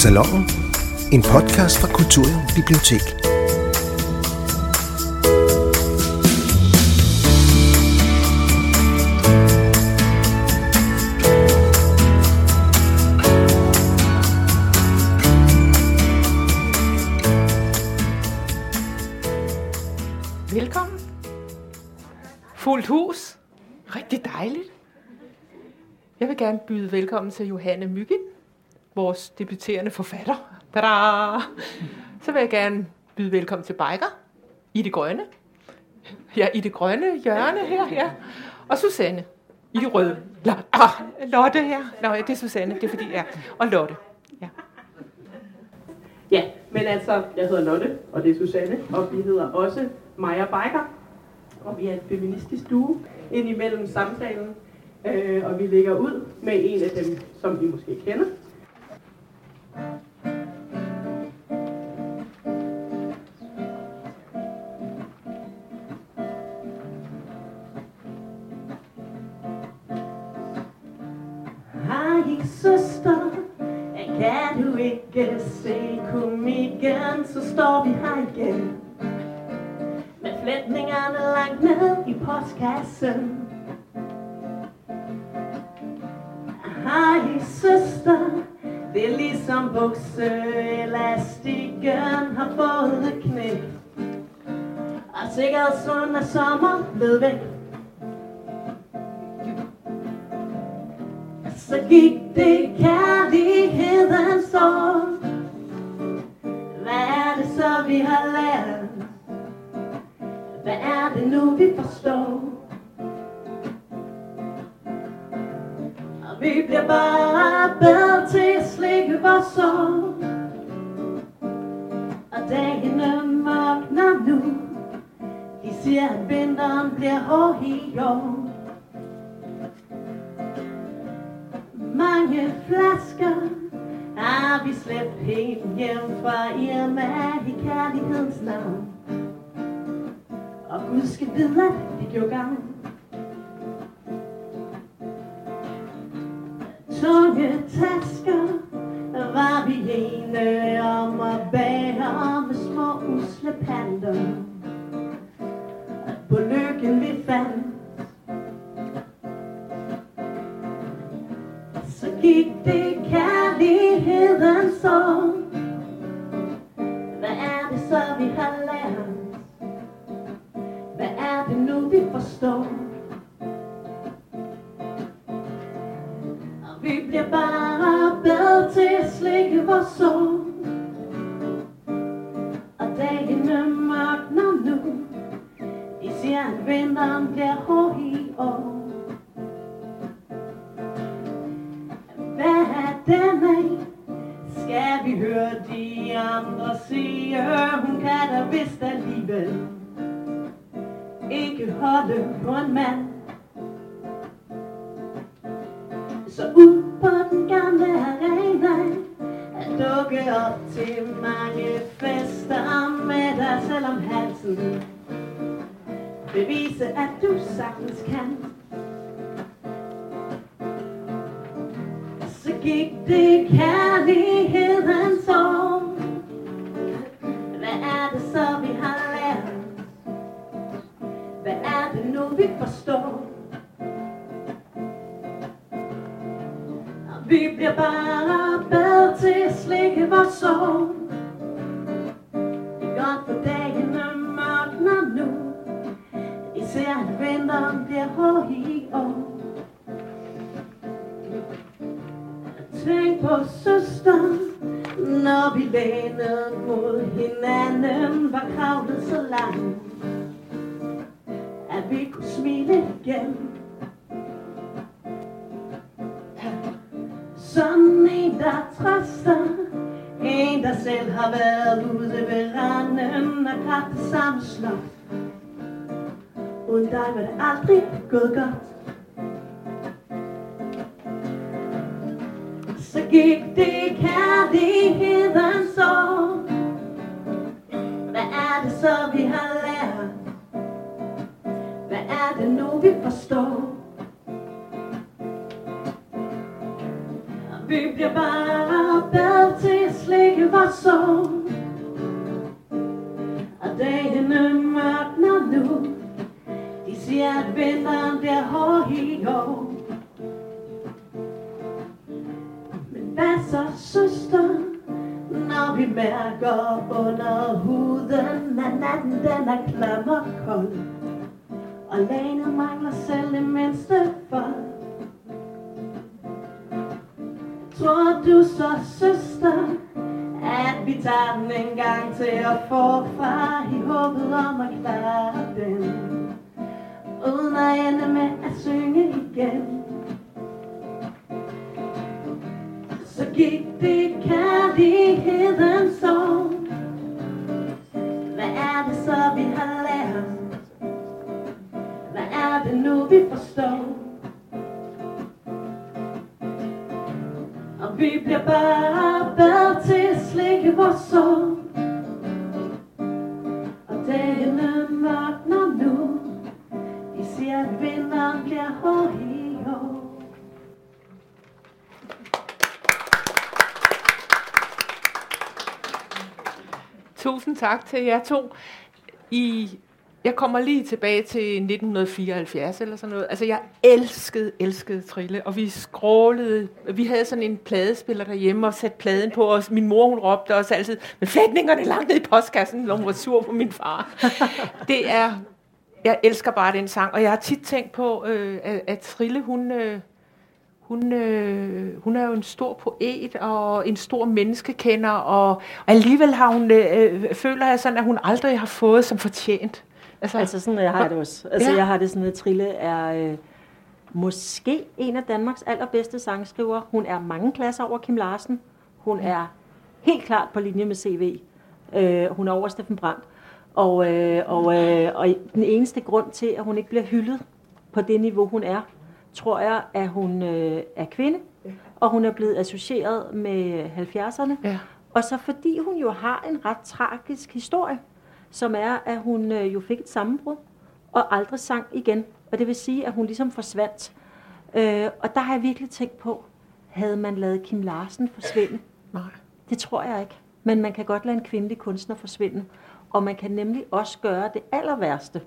til Salongen. En podcast fra Kulturium Bibliotek. Velkommen. Fuldt hus. Rigtig dejligt. Jeg vil gerne byde velkommen til Johanne Myggen, vores debuterende forfatter. Tada! Så vil jeg gerne byde velkommen til Biker i det grønne. Ja, i det grønne hjørne her, ja. Og Susanne i det røde. Lotte, ah, Lotte her. Nå, ja, det er Susanne, det er fordi, ja. Og Lotte. Ja. Ja, men altså, jeg hedder Lotte, og det er Susanne, og vi hedder også Maja Biker. Og vi er et feministisk duo ind imellem samtalen, øh, og vi ligger ud med en af dem, som vi måske kender. Hej søster, kan du ikke se komikken, så står vi her igen. Med flætningerne langt ned i postkassen. Hej søster, det er ligesom bukseelastikken har fået et knæk. Og sikkert sådan er sommer ved væk. Så gik det kærlighedens år Hvad er det så vi har lært? Hvad er det nu vi forstår? Og vi bliver bare bedre til slikke var så. Og dagene mørkner nu. De siger at vinteren bliver hård i år. Mange flasker har vi slæbt helt hjem fra Irma i kærlighedens navn. Og Gud skal vide, at det gjorde gang Tunge tasker var vi ene om at bære med små usle pander. På lykken vi fandt så gik det kærlighedens år. Hvad er det så, vi har lært? Hvad er det nu, vi forstår? Bliver bare bedre til at slikke vores sår. Og dagen er mørk når nu. De siger, at vinteren bliver hård i år. Hvad er den af? Skal vi høre de andre sige, hun kan da vist alligevel ikke holde på en mand. Så ud på den gamle arena at dukke op til mange fester med dig selv om halsen. Bevise, at du sagtens kan. så gik det kærlighedens år. Hvad er det så, vi har lært? Hvad er det nu, vi forstår? Vi bliver bare bedre til at slikke vores sår. Det er godt for dagene mørkner nu. Især at vinteren bliver hård i år. Tænk på søster, når vi lænede mod hinanden, var kravlet så langt, randen og det samme slot. Uden dig var det aldrig gået godt. så gik det kærlighedens år. Hvad er det så, vi har lært? Hvad er det nu, vi forstår? Vi bliver bare bedre til at slikke vores sår siger, at vinteren bliver hård i år. Men hvad så, søster, når vi mærker under huden, at natten den er klam og kold, og lagene mangler selv det mindste for Tror du så, søster, at vi tager den en gang til at forfra i håbet om at klare den, uden at ende med at synge igen. Så gik det kærligheden så Hvad er det så, vi har lært? Hvad er det nu, vi forstår? Og vi bliver bare bedre til at slikke vores sår. Tusind tak til jer to. I, jeg kommer lige tilbage til 1974 eller sådan noget. Altså, jeg elskede, elskede Trille, og vi skrålede. Vi havde sådan en pladespiller derhjemme og satte pladen på, og min mor, hun råbte også altid, men flætningerne langt ned i postkassen, når hun var sur på min far. Det er, jeg elsker bare den sang, og jeg har tit tænkt på, øh, at, at Trille, hun... Øh, hun, øh, hun er jo en stor poet og en stor menneskekender, og alligevel har hun, øh, føler jeg sådan, at hun aldrig har fået som fortjent. Altså, altså sådan, jeg har det også. Altså, Ja. ja. jeg har det sådan, at Trille er øh, måske en af Danmarks allerbedste sangskriver. Hun er mange klasser over Kim Larsen. Hun er helt klart på linje med CV. Øh, hun er over Steffen Brandt. Og, øh, og, øh, og den eneste grund til, at hun ikke bliver hyldet på det niveau, hun er, tror jeg, at hun øh, er kvinde, og hun er blevet associeret med 70'erne. Ja. Og så fordi hun jo har en ret tragisk historie, som er, at hun øh, jo fik et sammenbrud og aldrig sang igen. Og det vil sige, at hun ligesom forsvandt. Øh, og der har jeg virkelig tænkt på, havde man lavet Kim Larsen forsvinde? Nej. Det tror jeg ikke. Men man kan godt lade en kvindelig kunstner forsvinde. Og man kan nemlig også gøre det aller værste.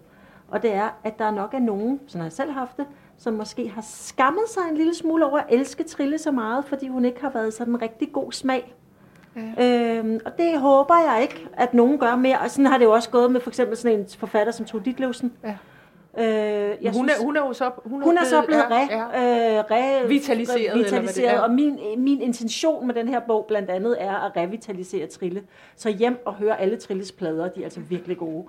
Og det er, at der nok er nogen, som har jeg selv haft det, som måske har skammet sig en lille smule over at elske Trille så meget, fordi hun ikke har været sådan en rigtig god smag. Ja. Øhm, og det håber jeg ikke, at nogen gør mere. Og sådan har det jo også gået med for eksempel sådan en forfatter som Tove Ditlevsen. Ja. Øh, jeg hun, synes, er, hun er jo så, hun hun er så blevet ja, re, ja. øh, re, Vitaliseret, eller vitaliseret er. og min, min intention med den her bog blandt andet er at revitalisere Trille. Så hjem og høre alle Trilles plader, de er altså virkelig gode.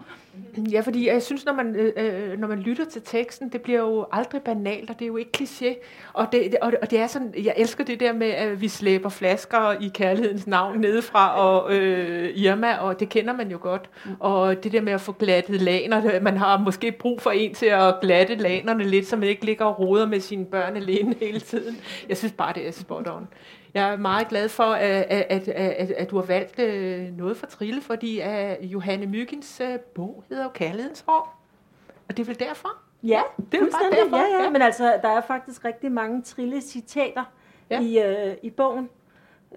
Ja, fordi jeg synes, når man, øh, øh, når man lytter til teksten, det bliver jo aldrig banalt, og det er jo ikke kliché. Og det, og, og det er sådan, jeg elsker det der med, at vi slæber flasker i kærlighedens navn nedefra, og øh, Irma, og det kender man jo godt. Og det der med at få glattet laner, man har måske brug for en til at glatte lanerne lidt, så man ikke ligger og roder med sine børn alene hele tiden. Jeg synes bare, det er spot on. Jeg er meget glad for, at, at, at, at, du har valgt øh, noget for Trille, fordi uh, Johanne Myggens øh, bog hedder jo Kærlighedens År. Og det er vel derfor? Ja, det er bare derfor, Ja, ja, ja. men altså, der er faktisk rigtig mange Trille-citater ja. i, øh, i bogen.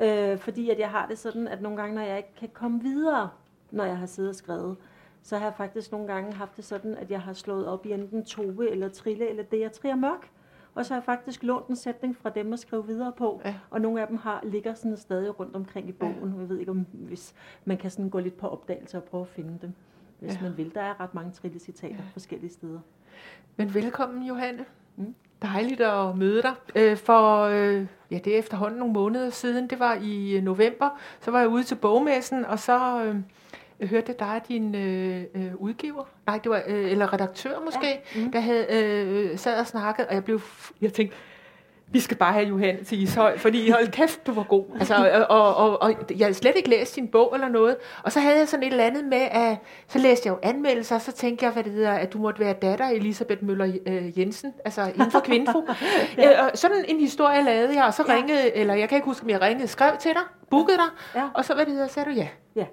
Øh, fordi at jeg har det sådan, at nogle gange, når jeg ikke kan komme videre, når jeg har siddet og skrevet, så har jeg faktisk nogle gange haft det sådan, at jeg har slået op i enten Tove eller Trille eller det, jeg trier mørk. Og så har jeg faktisk lånt en sætning fra dem at skrive videre på. Ja. Og nogle af dem har, ligger sådan stadig rundt omkring i bogen. Jeg ved ikke, om hvis man kan sådan gå lidt på opdagelse og prøve at finde dem, hvis Ja. ja. man vil. Der er ret mange Trille-citater ja. forskellige steder. Men velkommen, Johanne. Mm. Dejligt at møde dig. Øh, for øh, ja, det er efterhånden nogle måneder siden, det var i øh, november, så var jeg ude til bogmessen, og så øh, jeg hørte dig og din øh, øh, udgiver, nej, det var, øh, eller redaktør måske, ja. mm. der havde øh, sad og snakket, og jeg blev, jeg tænkte, vi skal bare have Johanne til Ishøj, fordi hold kæft, du var god. Altså, og, og, og, jeg havde slet ikke læst din bog eller noget. Og så havde jeg sådan et eller andet med, at så læste jeg jo anmeldelser, og så tænkte jeg, hvad det hedder, at du måtte være datter af Elisabeth Møller øh, Jensen, altså inden for Kvinfo. ja. øh, og sådan en historie lavede jeg, og så Ja. ringede, eller jeg kan ikke huske, om jeg ringede, skrev til dig, bookede dig, Ja. og så hvad det hedder, sagde du ja. Ja.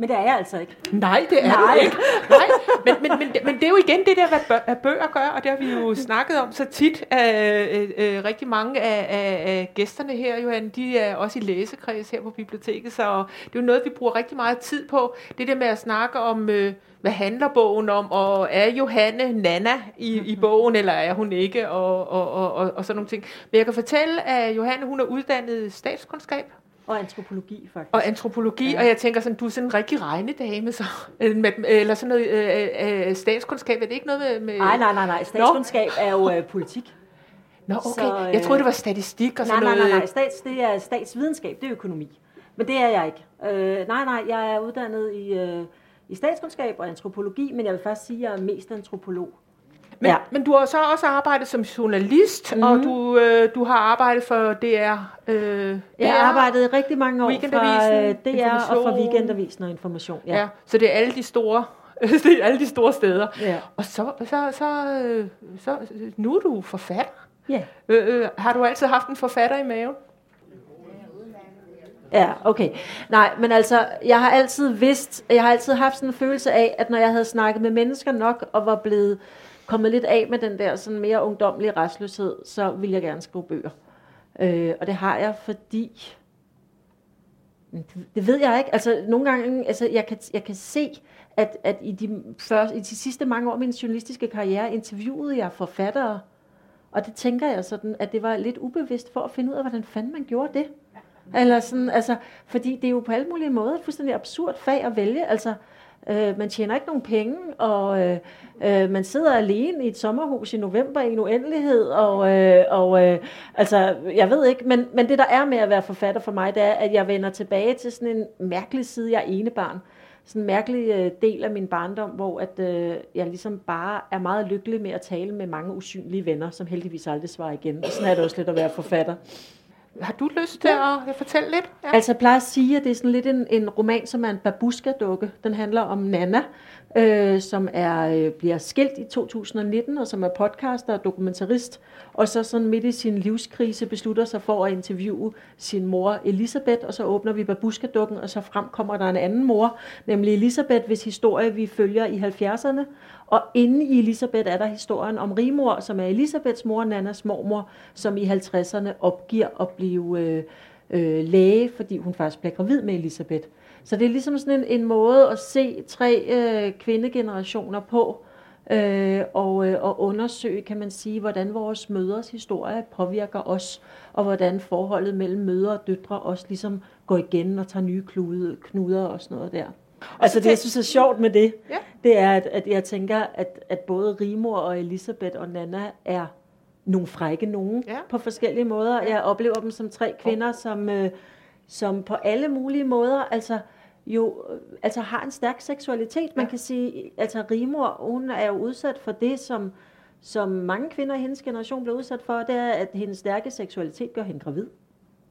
Men det er jeg altså ikke. Nej, det er Nej. du ikke. Nej, men, men, men, men det er jo igen det der, hvad bø- hvad bøger gør, og det har vi jo snakket om så tit. Øh, øh, øh, rigtig mange af, af, af gæsterne her, Johan, de er også i læsekreds her på biblioteket, så det er jo noget, vi bruger rigtig meget tid på. Det der med at snakke om, øh, hvad handler bogen om, og er Johanne Nana i, i bogen, eller er hun ikke, og, og, og, og, og sådan nogle ting. Men jeg kan fortælle, at Johanne, hun er uddannet statskundskab, Og antropologi, faktisk. og antropologi, Ja. og jeg tænker sådan, du er sådan en rigtig regnedame, så, eller, med, eller sådan noget øh, øh, statskundskab, er det ikke noget med... med Nej, nej, nej, nej. Statskundskab er jo øh, politik. Nå, okay. så, øh, jeg troede, det var statistik og Nej, sådan nej, nej, noget. nej. Stats, det er statsvidenskab, det er økonomi. Men det er jeg ikke. Øh, nej, nej, jeg er uddannet i, øh, i statskundskab og antropologi, men jeg vil faktisk sige, at jeg er mest antropolog. Men, Ja. men du har så også arbejdet som journalist, Mhm. mm. og du, øh, du har arbejdet for DR. Øh, Jeg har arbejdet rigtig mange år Weekendavisen, øh, DR og Information. Weekendavisen og Information. Ja. ja. Så det er alle de store, det er alle de store steder. ja. Og så, så, så, øh, så nu er du forfatter. ja. Øh, øh, har du altid haft en forfatter i maven? Ja, okay. Nej, men altså, jeg har altid vidst, jeg har altid haft sådan en følelse af, at når jeg havde snakket med mennesker nok, og var blevet kommet lidt af med den der sådan mere ungdomlige restløshed, så vil jeg gerne skrive bøger. Øh, og det har jeg, fordi... Det, det ved jeg ikke. Altså, nogle gange, altså, jeg kan, jeg kan se, at, at i, de første, i de sidste mange år af min journalistiske karriere, interviewede jeg forfattere, og det tænker jeg sådan, at det var lidt ubevidst for at finde ud af, hvordan fanden man gjorde det. Eller sådan, altså, fordi det er jo på alle mulige måder et fuldstændig absurd fag at vælge. Altså, øh, man tjener ikke nogen penge, og øh, øh, man sidder alene i et sommerhus i november i en uendelighed, og, øh, og øh, altså, jeg ved ikke, men, men det der er med at være forfatter for mig, det er, at jeg vender tilbage til sådan en mærkelig side, jeg er enebarn. Sådan en mærkelig øh, del af min barndom, hvor at, øh, jeg ligesom bare er meget lykkelig med at tale med mange usynlige venner, som heldigvis aldrig svarer igen. Og sådan er det også lidt at være forfatter. Har du lyst til at fortælle lidt? Ja. Altså jeg plejer at sige, at det er sådan lidt en, en roman, som er en babuska-dukke. Den handler om Nana, øh, som er øh, bliver skilt i 2019, og som er podcaster og dokumentarist. Og så sådan midt i sin livskrise beslutter sig for at interviewe sin mor Elisabeth, og så åbner vi babuska-dukken, og så frem kommer der en anden mor, nemlig Elisabeth, hvis historie vi følger i 70'erne. Og inde i Elisabeth er der historien om Rimor, som er Elisabeths mor, Nannas mormor, som i 50'erne opgiver at blive øh, øh, læge, fordi hun faktisk bliver gravid med Elisabeth. Så det er ligesom sådan en, en måde at se tre øh, kvindegenerationer på, øh, og, øh, og undersøge, kan man sige, hvordan vores mødres historie påvirker os, og hvordan forholdet mellem mødre og døtre også ligesom går igen og tager nye klude, knuder og sådan noget der. Altså det, jeg synes er sjovt med det, Ja. det er, at, at jeg tænker, at, at både Rimor og Elisabeth og Nana er nogle frække nogen Ja. på forskellige måder. Jeg oplever dem som tre kvinder, som, øh, som på alle mulige måder altså jo øh, altså har en stærk seksualitet. Man Ja. kan sige, altså Rimor, hun er jo udsat for det, som, som mange kvinder i hendes generation blev udsat for, det er, at hendes stærke seksualitet gør hende gravid.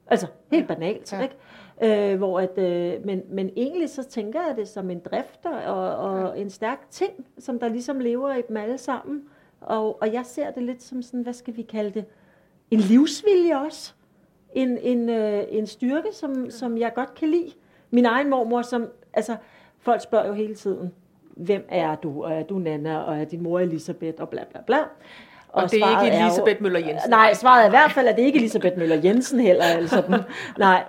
Altså, helt banalt, Ja. ikke? Øh, hvor at, øh, men, men egentlig så tænker jeg det som en drifter og, og en stærk ting, som der ligesom lever i dem alle sammen. Og, og jeg ser det lidt som sådan, hvad skal vi kalde det, en livsvilje også. En, en, øh, en styrke, som, som jeg godt kan lide. Min egen mormor, som, altså, folk spørger jo hele tiden, hvem er du, og er du Nana, og er din mor Elisabeth, og bla bla bla. Og det er ikke jo- Elisabeth Møller Jensen. Nej, svaret er i hvert fald, at det ikke er Elisabeth Møller Jensen heller. Eller sådan. Nej,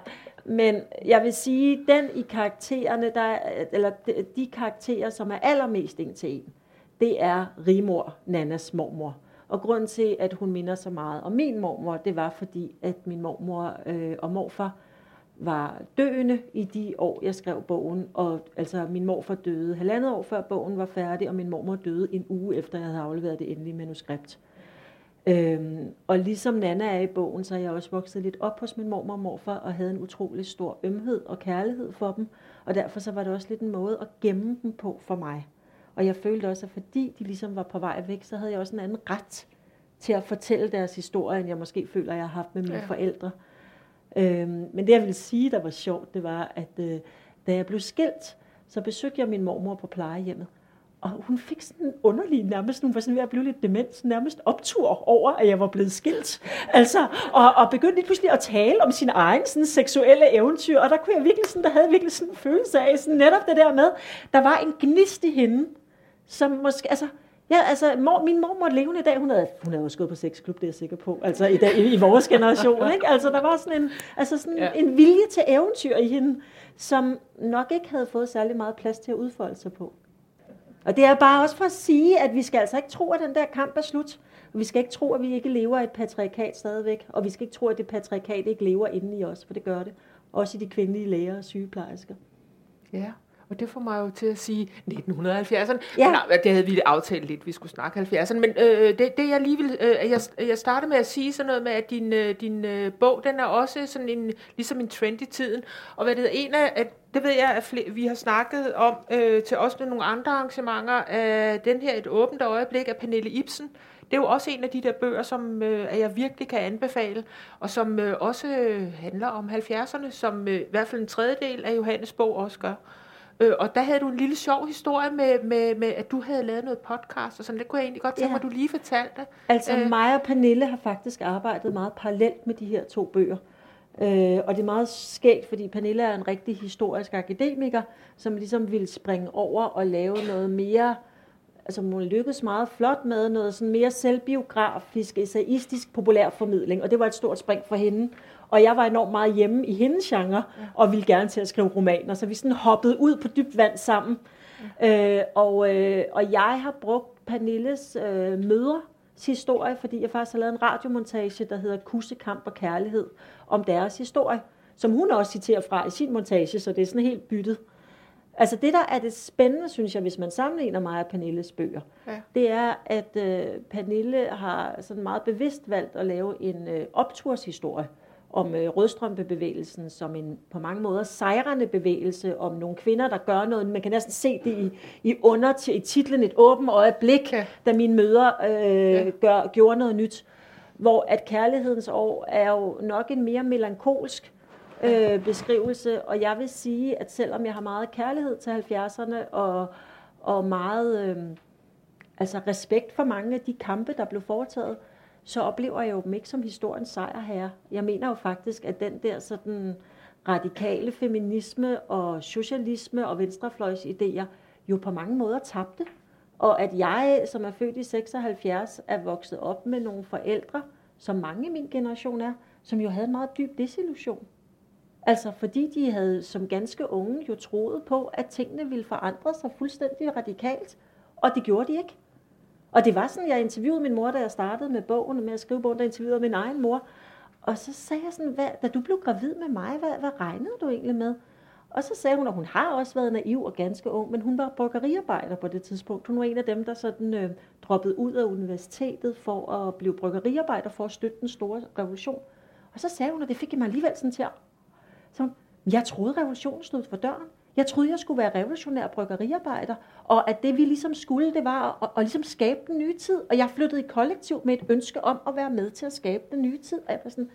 men jeg vil sige, den i karaktererne, der, eller de, de karakterer, som er allermest en til en, det er Rimor, Nannas mormor. Og grunden til, at hun minder så meget om min mormor, det var fordi, at min mormor øh, og morfar var døende i de år, jeg skrev bogen. Og altså, min morfar døde halvandet år før bogen var færdig, og min mormor døde en uge efter, jeg havde afleveret det endelige manuskript. Øhm, og ligesom Nana er i bogen, så er jeg også vokset lidt op hos min mormor og morfar, og havde en utrolig stor ømhed og kærlighed for dem. Og derfor så var det også lidt en måde at gemme dem på for mig. Og jeg følte også, at fordi de ligesom var på vej væk, så havde jeg også en anden ret til at fortælle deres historie, end jeg måske føler, jeg har haft med mine Ja. forældre. Øhm, men det jeg ville sige, der var sjovt, det var, at øh, da jeg blev skilt, så besøgte jeg min mormor på plejehjemmet. Og hun fik sådan en underlig, nærmest, hun var sådan ved at blive lidt dement, nærmest optur over, at jeg var blevet skilt. Altså, og, og begyndte lige pludselig at tale om sin egen sådan, seksuelle eventyr, og der kunne jeg virkelig sådan, der havde virkelig sådan en følelse af, sådan netop det der med, der var en gnist i hende, som måske, altså, Ja, altså, mor, min mor måtte leve i dag. Hun havde, hun havde også gået på sexklub, det er jeg sikker på. Altså, i, dag, i, i vores generation, ikke? Altså, der var sådan en, altså sådan ja. en vilje til eventyr i hende, som nok ikke havde fået særlig meget plads til at udfolde sig på. Og det er bare også for at sige, at vi skal altså ikke tro, at den der kamp er slut. Vi skal ikke tro, at vi ikke lever i et patriarkat stadigvæk. Og vi skal ikke tro, at det patriarkat ikke lever inde i os, for det gør det. Også i de kvindelige læger og sygeplejersker. Ja. Og det får mig jo til at sige 1970'erne. Ja. Men, det havde vi aftalt lidt, vi skulle snakke 70'erne. Men øh, det, det jeg lige vil... Øh, jeg, jeg startede med at sige sådan noget med, at din, øh, din øh, bog, den er også sådan en, ligesom en trend i tiden. Og hvad det er, en af, at, det ved jeg, at flere, vi har snakket om øh, til også nogle andre arrangementer, af den her Et åbent øjeblik af Pernille Ibsen. Det er jo også en af de der bøger, som øh, jeg virkelig kan anbefale, og som øh, også øh, handler om 70'erne, som øh, i hvert fald en tredjedel af Johannes bog også gør. Øh, og der havde du en lille sjov historie med, med, med, at du havde lavet noget podcast, og sådan. Det kunne jeg egentlig godt tænke ja. mig, at du lige fortalte. Altså øh. mig og Pernille har faktisk arbejdet meget parallelt med de her to bøger. Øh, og det er meget skægt, fordi Pernille er en rigtig historisk akademiker, som ligesom ville springe over og lave noget mere, altså hun lykkedes meget flot med noget sådan mere selvbiografisk, essayistisk populærformidling, og det var et stort spring for hende. Og jeg var enormt meget hjemme i hendes genre, og ville gerne til at skrive romaner. Så vi sådan hoppede ud på dybt vand sammen. Øh, og, øh, og jeg har brugt Pernilles øh, møder historie, fordi jeg faktisk har lavet en radiomontage, der hedder Kusse, Kamp og Kærlighed, om deres historie, som hun også citerer fra i sin montage, så det er sådan helt byttet. Altså det, der er det spændende, synes jeg, hvis man sammenligner mig og Pernilles bøger, ja. det er, at øh, Pernille har sådan meget bevidst valgt at lave en øh, opturshistorie om øh, rødstrømpebevægelsen som en på mange måder sejrende bevægelse, om nogle kvinder, der gør noget. Man kan næsten se det i, i under til i titlen Et åbent øjeblik, ja. da mine møder øh, ja. gør, gjorde noget nyt. Hvor at kærlighedens år er jo nok en mere melankolsk øh, beskrivelse, og jeg vil sige, at selvom jeg har meget kærlighed til 70'erne, og, og meget øh, altså respekt for mange af de kampe, der blev foretaget, så oplever jeg jo dem ikke som historiens sejrherre. Jeg mener jo faktisk, at den der sådan radikale feminisme og socialisme og venstrefløjs idéer jo på mange måder tabte. Og at jeg, som er født i 76, er vokset op med nogle forældre, som mange i min generation er, som jo havde en meget dyb desillusion. Altså fordi de havde som ganske unge jo troet på, at tingene ville forandre sig fuldstændig radikalt, og det gjorde de ikke. Og det var sådan, jeg interviewede min mor, da jeg startede med bogen, med at skrive bogen, der interviewede min egen mor. Og så sagde jeg sådan, hvad, da du blev gravid med mig, hvad, hvad regnede du egentlig med? Og så sagde hun, at hun har også været naiv og ganske ung, men hun var bryggeriarbejder på det tidspunkt. Hun var en af dem, der sådan øh, droppede ud af universitetet for at blive bryggeriarbejder for at støtte den store revolution. Og så sagde hun, at det fik mig alligevel sådan til at... Så jeg troede, revolutionen stod for døren. Jeg troede, jeg skulle være revolutionær bryggeriarbejder, og at det vi ligesom skulle, det var at, at ligesom skabe den nye tid. Og jeg flyttede i kollektiv med et ønske om at være med til at skabe den nye tid. Og jeg var sådan,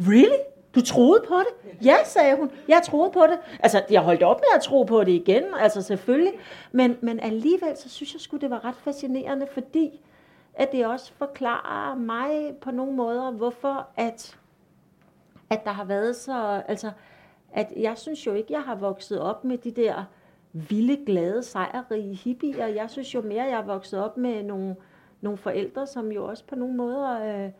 really? Du troede på det? Ja, sagde hun. Jeg troede på det. Altså, jeg holdt op med at tro på det igen, altså selvfølgelig. Men, men alligevel, så synes jeg skulle det var ret fascinerende, fordi at det også forklarer mig på nogle måder, hvorfor at, at der har været så... Altså, at jeg synes jo ikke, jeg har vokset op med de der vilde, glade, sejrrige hippier. Jeg synes jo mere, jeg har vokset op med nogle, nogle forældre, som jo også på nogle måder øh,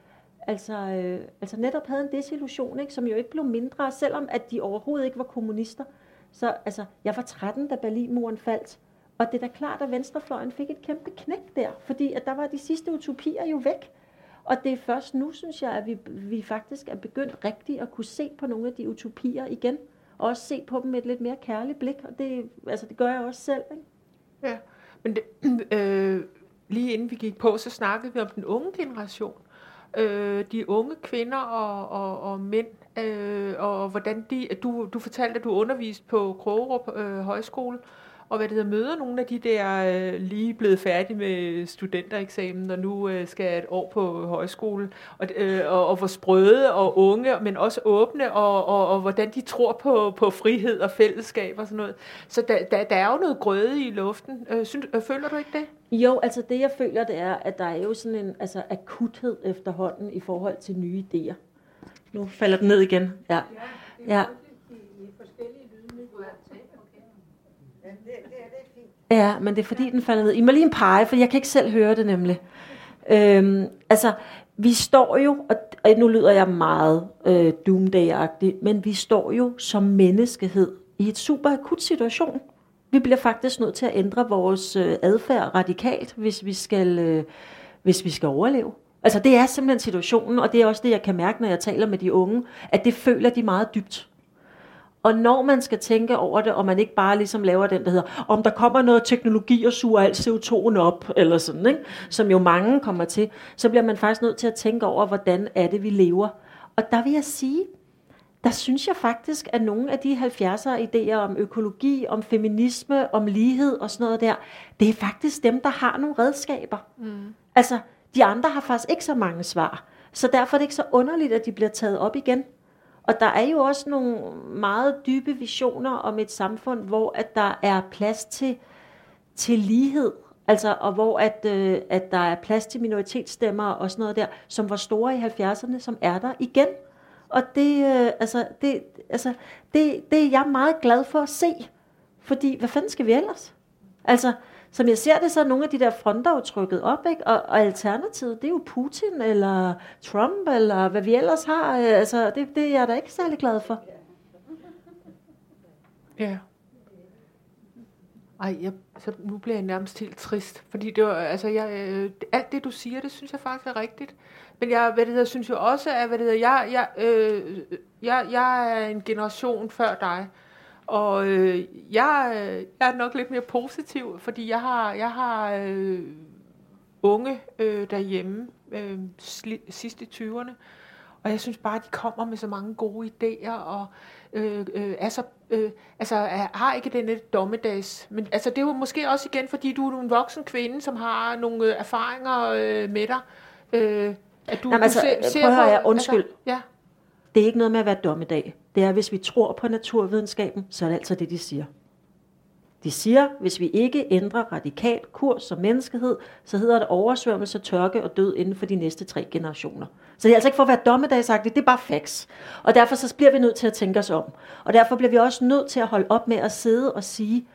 altså, øh, altså netop havde en desillusion, ikke? som jo ikke blev mindre, selvom at de overhovedet ikke var kommunister. Så altså, jeg var 13, da Berlinmuren faldt. Og det er da klart, at venstrefløjen fik et kæmpe knæk der, fordi at der var de sidste utopier jo væk. Og det er først nu, synes jeg, at vi, vi faktisk er begyndt rigtigt at kunne se på nogle af de utopier igen. Og også se på dem med et lidt mere kærligt blik. Og det, altså, det gør jeg også selv. Ikke? Ja, men det, øh, lige inden vi gik på, så snakkede vi om den unge generation. Øh, de unge kvinder og, og, og mænd, øh, og hvordan de, du, du fortalte, at du underviste på Krogerup øh, Højskole, og hvad det hedder, møder nogle af de der øh, lige blevet færdige med studentereksamen, og nu øh, skal et år på højskole, og, øh, og, og hvor sprøde og unge, men også åbne, og, og, og hvordan de tror på, på frihed og fællesskab og sådan noget. Så der, der, der er jo noget grøde i luften. Øh, synes, øh, føler du ikke det? Jo, altså det jeg føler, det er, at der er jo sådan en altså, akuthed efterhånden i forhold til nye idéer. Nu falder den ned igen. Ja. Ja. Ja, Ja, men det er fordi, den falder ned. I må lige en pege, for jeg kan ikke selv høre det nemlig. Øhm, altså, vi står jo, og, og nu lyder jeg meget øh, doomday-agtig, men vi står jo som menneskehed i et super akut situation. Vi bliver faktisk nødt til at ændre vores øh, adfærd radikalt, hvis vi skal, øh, hvis vi skal overleve. Altså det er simpelthen situationen, og det er også det, jeg kan mærke, når jeg taler med de unge, at det føler de meget dybt. Og når man skal tænke over det, og man ikke bare ligesom laver den, der hedder, om der kommer noget teknologi og suger alt CO2'en op, eller sådan, ikke? som jo mange kommer til, så bliver man faktisk nødt til at tænke over, hvordan er det, vi lever. Og der vil jeg sige, der synes jeg faktisk, at nogle af de 70'er idéer om økologi, om feminisme, om lighed og sådan noget der, det er faktisk dem, der har nogle redskaber. Mm. Altså, de andre har faktisk ikke så mange svar. Så derfor er det ikke så underligt, at de bliver taget op igen. Og der er jo også nogle meget dybe visioner om et samfund, hvor at der er plads til, til lighed, altså, og hvor at, øh, at der er plads til minoritetsstemmer og sådan noget der, som var store i 70'erne, som er der igen. Og det, øh, altså, det, altså, det, det er jeg meget glad for at se. Fordi, hvad fanden skal vi ellers? Altså, som jeg ser det, så er nogle af de der fronter jo trykket op, ikke? Og, og alternativet, det er jo Putin, eller Trump, eller hvad vi ellers har. Øh, altså, det, det er jeg da ikke særlig glad for. Ja. Ej, jeg, så nu bliver jeg nærmest helt trist, fordi det var, altså, jeg, øh, alt det, du siger, det synes jeg faktisk er rigtigt. Men jeg, hvad det hedder, synes jo også, at hvad det hedder, jeg, jeg, øh, jeg, jeg er en generation før dig, og øh, jeg, jeg er nok lidt mere positiv, fordi jeg har, jeg har øh, unge øh, derhjemme øh, sli, sidst i 20'erne, og jeg synes bare, at de kommer med så mange gode idéer, og øh, øh, er så, øh, altså, har ikke den lidt dommedags. Men altså, det er jo måske også igen, fordi du er en voksen kvinde, som har nogle øh, erfaringer øh, med dig. Øh, at du, Jamen, altså, du ser, ser prøv at høre, undskyld. Altså, ja. Det er ikke noget med at være dommedag. Det er, hvis vi tror på naturvidenskaben, så er det altså det, de siger. De siger, hvis vi ikke ændrer radikal kurs som menneskehed, så hedder det oversvømmelse, tørke og død inden for de næste tre generationer. Så det er altså ikke for at være dommedagsagtigt, det er bare facts. Og derfor så bliver vi nødt til at tænke os om. Og derfor bliver vi også nødt til at holde op med at sidde og sige,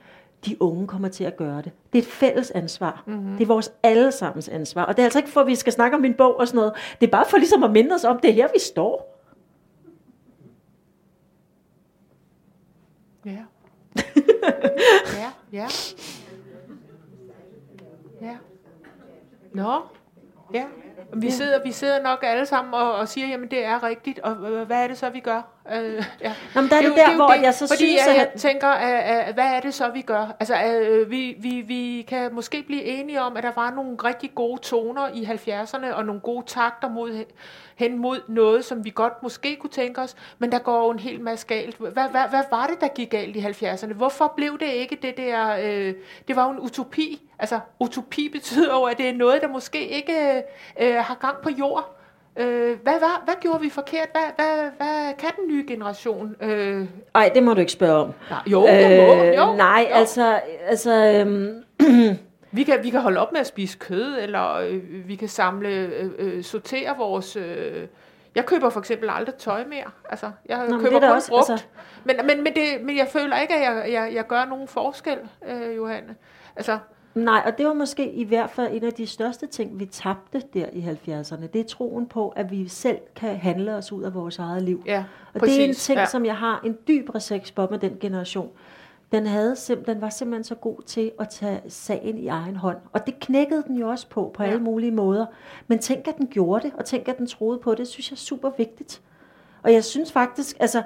de unge kommer til at gøre det. Det er et fælles ansvar. Mm-hmm. Det er vores allesammens ansvar. Og det er altså ikke for, at vi skal snakke om min bog og sådan noget. Det er bare for ligesom at minde os om, det er her, vi står. Ja. ja, ja. Ja. Nå, ja. Vi sidder, vi sidder nok alle sammen og, og siger, jamen det er rigtigt, og hvad er det så, vi gør? Øh, ja. Nå, men der er det, det der, det, hvor det, jeg så fordi synes, at... jeg tænker, at, at, hvad er det så, vi gør? Altså, at, vi, vi, vi kan måske blive enige om, at der var nogle rigtig gode toner i 70'erne, og nogle gode takter mod, hen mod noget, som vi godt måske kunne tænke os, men der går jo en hel masse galt. Hvad, hvad, hvad var det, der gik galt i 70'erne? Hvorfor blev det ikke det der... Øh, det var jo en utopi. Altså, utopi betyder jo, at det er noget, der måske ikke øh, har gang på jord. Øh, hvad, hvad, hvad gjorde vi forkert? Hvad, hvad, hvad kan den nye generation? Øh... Ej, det må du ikke spørge om. Nej, jo, jeg må. Øh, jo, nej, jo. altså... altså øhm, vi, kan, vi kan holde op med at spise kød, eller øh, vi kan samle, øh, øh, sortere vores... Øh, jeg køber for eksempel aldrig tøj mere. Altså, jeg Nå, køber kun også, brugt. Altså... Men, men, men, det, men jeg føler ikke, at jeg, jeg, jeg gør nogen forskel, øh, Johanne. Altså, Nej, og det var måske i hvert fald en af de største ting, vi tabte der i 70'erne. Det er troen på, at vi selv kan handle os ud af vores eget liv. Ja, og præcis. det er en ting, ja. som jeg har en dyb respekt for med den generation. Den, havde den var simpelthen så god til at tage sagen i egen hånd. Og det knækkede den jo også på, på ja. alle mulige måder. Men tænk, at den gjorde det, og tænk, at den troede på det, synes jeg er super vigtigt. Og jeg synes faktisk, altså,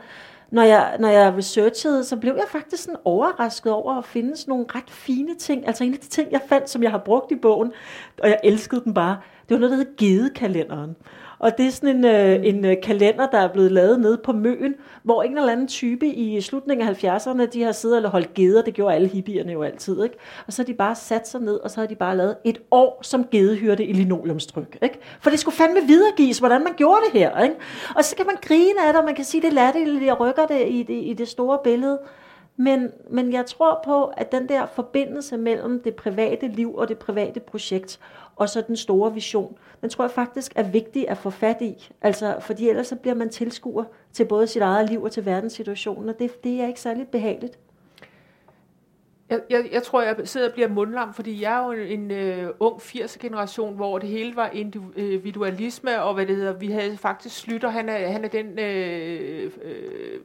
når jeg, når jeg researchede, så blev jeg faktisk sådan overrasket over at finde sådan nogle ret fine ting. Altså en af de ting, jeg fandt, som jeg har brugt i bogen, og jeg elskede den bare, Det var noget, der hed Gedekalenderen. Og det er sådan en, øh, en øh, kalender, der er blevet lavet nede på Møen, hvor en eller anden type i slutningen af 70'erne, de har siddet og holdt geder, det gjorde alle hippierne jo altid, ikke? Og så har de bare sat sig ned, og så har de bare lavet et år som gedehyrde i linoleumstryk, ikke? For det skulle fandme videregives, hvordan man gjorde det her, ikke? Og så kan man grine af det, og man kan sige, det latterligt, jeg rykker det i, det i det store billede. Men, men jeg tror på, at den der forbindelse mellem det private liv og det private projekt, og så den store vision, den tror jeg faktisk er vigtig at få fat i. Altså, fordi ellers så bliver man tilskuer til både sit eget liv og til verdenssituationen, og det, det er ikke særlig behageligt. Jeg, jeg, jeg tror, jeg sidder og bliver mundlam, fordi jeg er jo en, en uh, ung 80'er-generation, hvor det hele var øh, individualisme, og hvad det hedder, vi havde faktisk Slytter, han er, han er den... Uh, uh,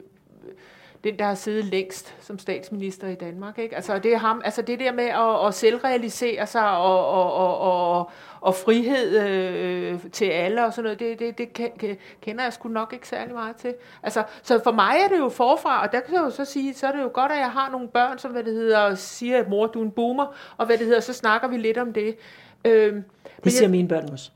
den, der har siddet længst som statsminister i Danmark. Ikke? Altså, det er ham, altså det der med at, at selvrealisere sig og, og, og, og, og frihed øh, til alle og sådan noget, det, det, det kender jeg sgu nok ikke særlig meget til. Altså, så for mig er det jo forfra, og der kan jeg jo så sige, så er det jo godt, at jeg har nogle børn, som hvad det hedder, siger, mor, du er en boomer, og hvad det hedder, så snakker vi lidt om det. Øh, det siger jeg, mine børn også.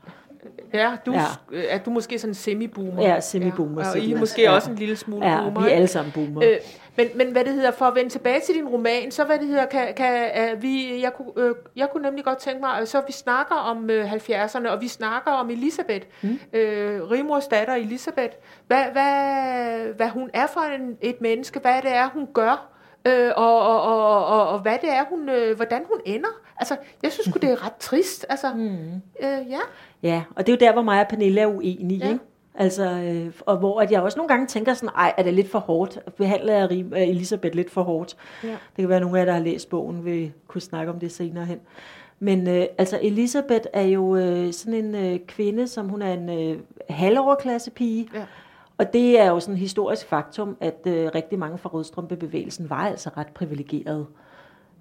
Ja, du, ja. er du måske sådan semi-boomer? Ja, semi-boomer. Ja. Og I er måske ja. også en lille smule ja, boomer. vi er alle sammen boomer. Øh, men, men hvad det hedder, for at vende tilbage til din roman, så hvad det hedder, kan, kan uh, vi, jeg, kunne, uh, jeg kunne nemlig godt tænke mig, så vi snakker om uh, 70'erne, og vi snakker om Elisabeth, mm. uh, Rimors datter Elisabeth, hvad, hvad, hvad hun er for en, et menneske, hvad det er, hun gør, øh, og, og, og, og, og hvad det er, hun, øh, hvordan hun ender. Altså, jeg synes det er ret trist. Altså, mm. øh, ja. Ja, og det er jo der, hvor mig og Pernille er uenige, ja. ikke? Altså, øh, og hvor at jeg også nogle gange tænker sådan, ej, er det lidt for hårdt? Behandler jeg Elisabeth lidt for hårdt? Ja. Det kan være, at nogle af jer, der har læst bogen, vil kunne snakke om det senere hen. Men øh, altså, Elisabeth er jo øh, sådan en øh, kvinde, som hun er en øh, halvoverklasse pige. Ja. Og det er jo sådan et historisk faktum, at øh, rigtig mange fra rødstrømpebevægelsen var altså ret privilegerede.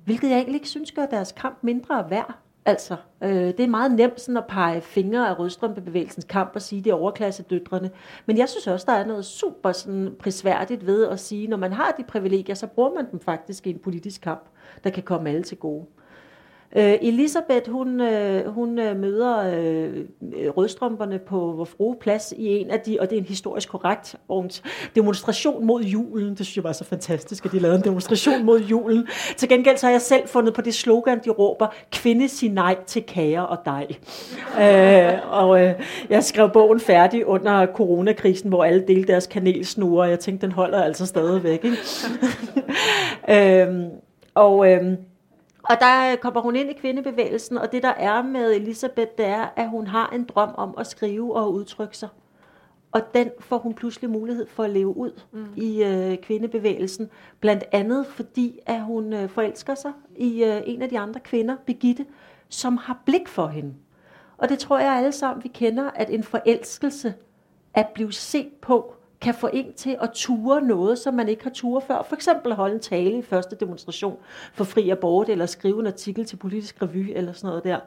Hvilket jeg egentlig ikke synes gør deres kamp mindre værd. Altså, øh, det er meget nemt sådan at pege fingre af rødstrømpebevægelsens kamp og sige, det er overklassedøtrene. Men jeg synes også, der er noget super sådan prisværdigt ved at sige, når man har de privilegier, så bruger man dem faktisk i en politisk kamp, der kan komme alle til gode. Øh, Elisabeth, hun, øh, hun øh, møder øh, rødstrømperne på Vor Plads i en af de, og det er en historisk korrekt demonstration mod julen. Det synes jeg var så fantastisk, at de lavede en demonstration mod julen. Til gengæld så har jeg selv fundet på det slogan, de råber, kvinde sig nej til kager og dej. øh, og øh, jeg skrev bogen færdig under coronakrisen, hvor alle delte deres kanelsnure, og jeg tænkte, den holder altså stadigvæk. Ikke? øh, og... Øh, og der kommer hun ind i kvindebevægelsen, og det der er med Elisabeth, det er, at hun har en drøm om at skrive og udtrykke sig. Og den får hun pludselig mulighed for at leve ud mm. i øh, kvindebevægelsen. Blandt andet fordi, at hun øh, forelsker sig i øh, en af de andre kvinder, Begitte, som har blik for hende. Og det tror jeg alle sammen, vi kender, at en forelskelse at blive set på kan få en til at ture noget, som man ikke har ture før. For eksempel holde en tale i første demonstration for fri abort, eller skrive en artikel til politisk revy, eller sådan noget der.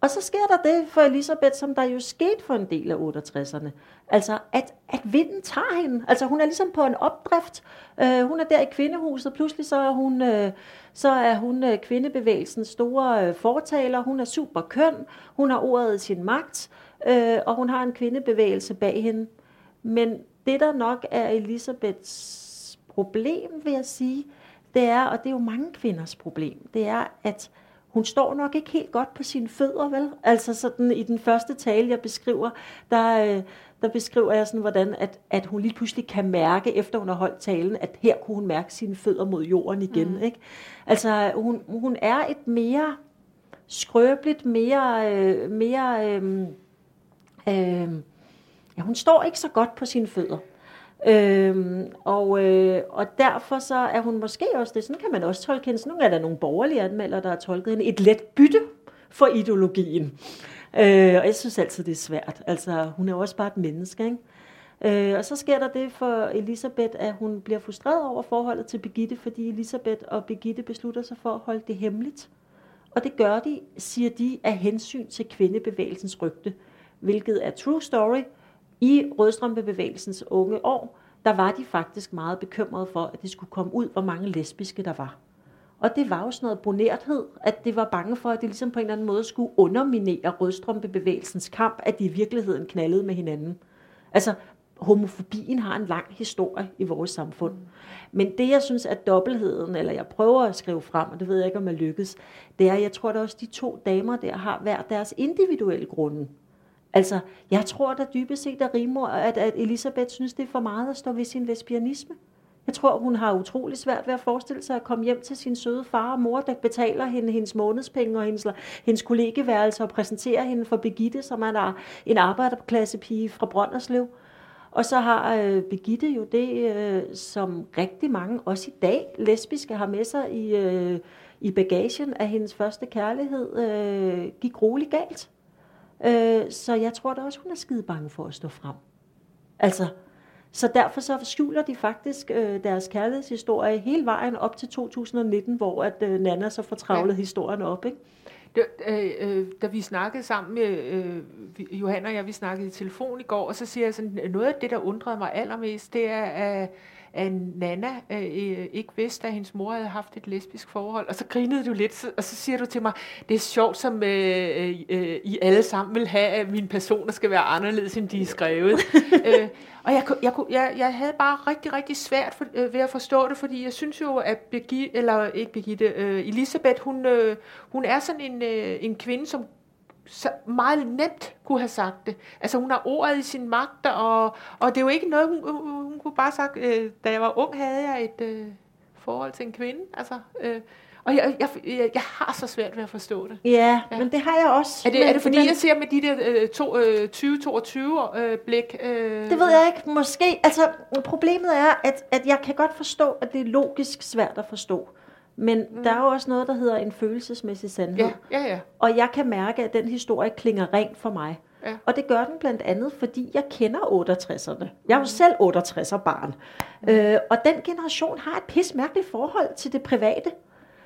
Og så sker der det for Elisabeth, som der jo skete for en del af 68'erne. Altså, at, at vinden tager hende. Altså, hun er ligesom på en opdrift. Uh, hun er der i kvindehuset. Pludselig så er hun, uh, så er hun uh, kvindebevægelsens store uh, fortaler. Hun er super køn. Hun har ordet i sin magt. Uh, og hun har en kvindebevægelse bag hende. Men det, der nok er Elisabeths problem, vil jeg sige, det er, og det er jo mange kvinders problem, det er, at hun står nok ikke helt godt på sine fødder, vel? Altså sådan i den første tale, jeg beskriver, der, øh, der beskriver jeg sådan, hvordan at, at hun lige pludselig kan mærke, efter hun har holdt talen, at her kunne hun mærke sine fødder mod jorden igen, mm. ikke? Altså hun, hun er et mere skrøbeligt, mere, øh, mere øh, øh, ja, hun står ikke så godt på sine fødder. Øhm, og, øh, og derfor så er hun måske også det, sådan kan man også tolke hende, nogle er der nogle borgerlige anmeldere, der har tolket hende, et let bytte for ideologien. Øh, og jeg synes altid, det er svært. Altså, hun er jo også bare et menneske, ikke? Øh, og så sker der det for Elisabeth, at hun bliver frustreret over forholdet til Begitte, fordi Elisabeth og Begitte beslutter sig for at holde det hemmeligt. Og det gør de, siger de, af hensyn til kvindebevægelsens rygte, hvilket er true story, i rødstrømpebevægelsens unge år, der var de faktisk meget bekymrede for, at det skulle komme ud, hvor mange lesbiske der var. Og det var jo sådan noget brunerthed, at det var bange for, at det ligesom på en eller anden måde skulle underminere rødstrømpebevægelsens kamp, at de i virkeligheden knaldede med hinanden. Altså, homofobien har en lang historie i vores samfund. Men det, jeg synes er dobbeltheden, eller jeg prøver at skrive frem, og det ved jeg ikke, om jeg lykkes, det er, at jeg tror, at også de to damer der har hver deres individuelle grunde. Altså, jeg tror da dybest set, at, Rimor, at, at Elisabeth synes, det er for meget at stå ved sin lesbianisme. Jeg tror, hun har utrolig svært ved at forestille sig at komme hjem til sin søde far og mor, der betaler hende hendes månedspenge og hendes, hendes kollegeværelse og præsenterer hende for Begitte, som er en arbejderklassepige fra Brønderslev. Og så har øh, Begitte jo det, øh, som rigtig mange, også i dag, lesbiske har med sig i, øh, i bagagen af hendes første kærlighed, øh, gik roligt galt. Øh, så jeg tror da også, hun er skide bange for at stå frem. Altså, så derfor så skjuler de faktisk øh, deres kærlighedshistorie hele vejen op til 2019, hvor at øh, Nana så får travlet ja. historien op. Ikke? Det, øh, øh, da vi snakkede sammen med øh, Johanna og jeg, vi snakkede i telefon i går, og så siger jeg sådan, noget af det, der undrede mig allermest, det er, at Nana øh, øh, ikke vidste, at hendes mor havde haft et lesbisk forhold. Og så grinede du lidt, og så siger du til mig, det er sjovt, som øh, øh, I alle sammen vil have, at mine personer skal være anderledes, end de er skrevet. øh, og jeg, jeg, jeg, jeg havde bare rigtig, rigtig svært for, øh, ved at forstå det, fordi jeg synes jo, at Birgitte, eller ikke Birgitte, øh, Elisabeth, hun, øh, hun er sådan en, øh, en kvinde, som så meget nemt kunne have sagt det. Altså hun har ordet i sin magt, og, og det er jo ikke noget, hun, hun, hun kunne bare sagt, øh, da jeg var ung, havde jeg et øh, forhold til en kvinde. Altså, øh, og jeg, jeg, jeg, jeg har så svært ved at forstå det. Ja, ja. men det har jeg også. Er det, men, er det fordi, men, jeg ser med de der øh, to, øh, 2022 øh, blik? Øh, det ved jeg ikke. Måske. Altså, problemet er, at, at jeg kan godt forstå, at det er logisk svært at forstå. Men mm. der er jo også noget, der hedder en følelsesmæssig sandhed. Ja, ja, ja. Og jeg kan mærke, at den historie klinger rent for mig. Ja. Og det gør den blandt andet, fordi jeg kender 68'erne. Jeg er jo mm. selv 68'er barn. Mm. Øh, og den generation har et pis mærkeligt forhold til det private.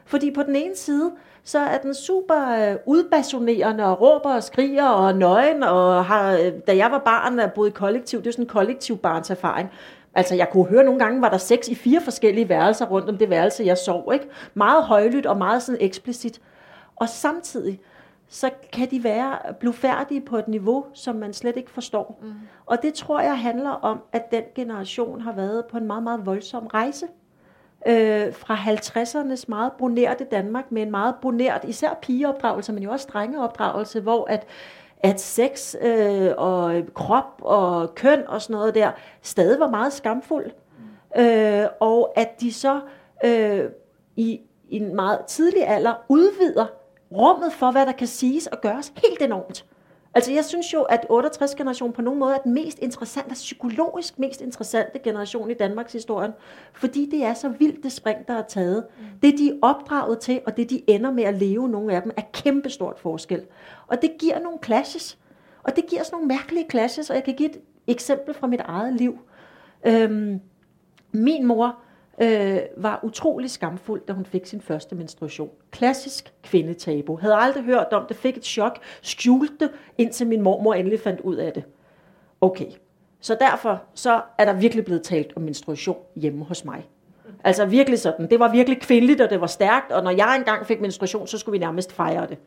Fordi på den ene side, så er den super øh, udbasonerende og råber og skriger og nøgen. Og har, øh, da jeg var barn og boede i kollektiv, det er sådan en kollektiv barns erfaring. Altså, jeg kunne høre nogle gange, var der seks i fire forskellige værelser rundt om det værelse, jeg sov. Ikke? Meget højlydt og meget sådan eksplicit. Og samtidig, så kan de være blufærdige på et niveau, som man slet ikke forstår. Mm. Og det tror jeg handler om, at den generation har været på en meget, meget voldsom rejse. Øh, fra 50'ernes meget bonerte Danmark med en meget bonert, især pigeopdragelse, men jo også drengeopdragelse, hvor at at sex øh, og krop og køn og sådan noget der stadig var meget skamfuld. Mm. Øh, og at de så øh, i, i en meget tidlig alder udvider rummet for, hvad der kan siges og gøres helt enormt. Altså jeg synes jo, at 68-generationen på nogen måde er den mest interessante, psykologisk mest interessante generation i Danmarks historie, fordi det er så vildt det spring, der er taget. Mm. Det de er opdraget til, og det de ender med at leve, nogle af dem, er kæmpestort forskel. Og det giver nogle clashes, og det giver sådan nogle mærkelige clashes, og jeg kan give et eksempel fra mit eget liv. Øhm, min mor øh, var utrolig skamfuld, da hun fik sin første menstruation. Klassisk kvindetabu. Havde aldrig hørt om det, fik et chok, skjulte det, indtil min mormor endelig fandt ud af det. Okay, så derfor så er der virkelig blevet talt om menstruation hjemme hos mig. Altså virkelig sådan. Det var virkelig kvindeligt, og det var stærkt, og når jeg engang fik menstruation, så skulle vi nærmest fejre det.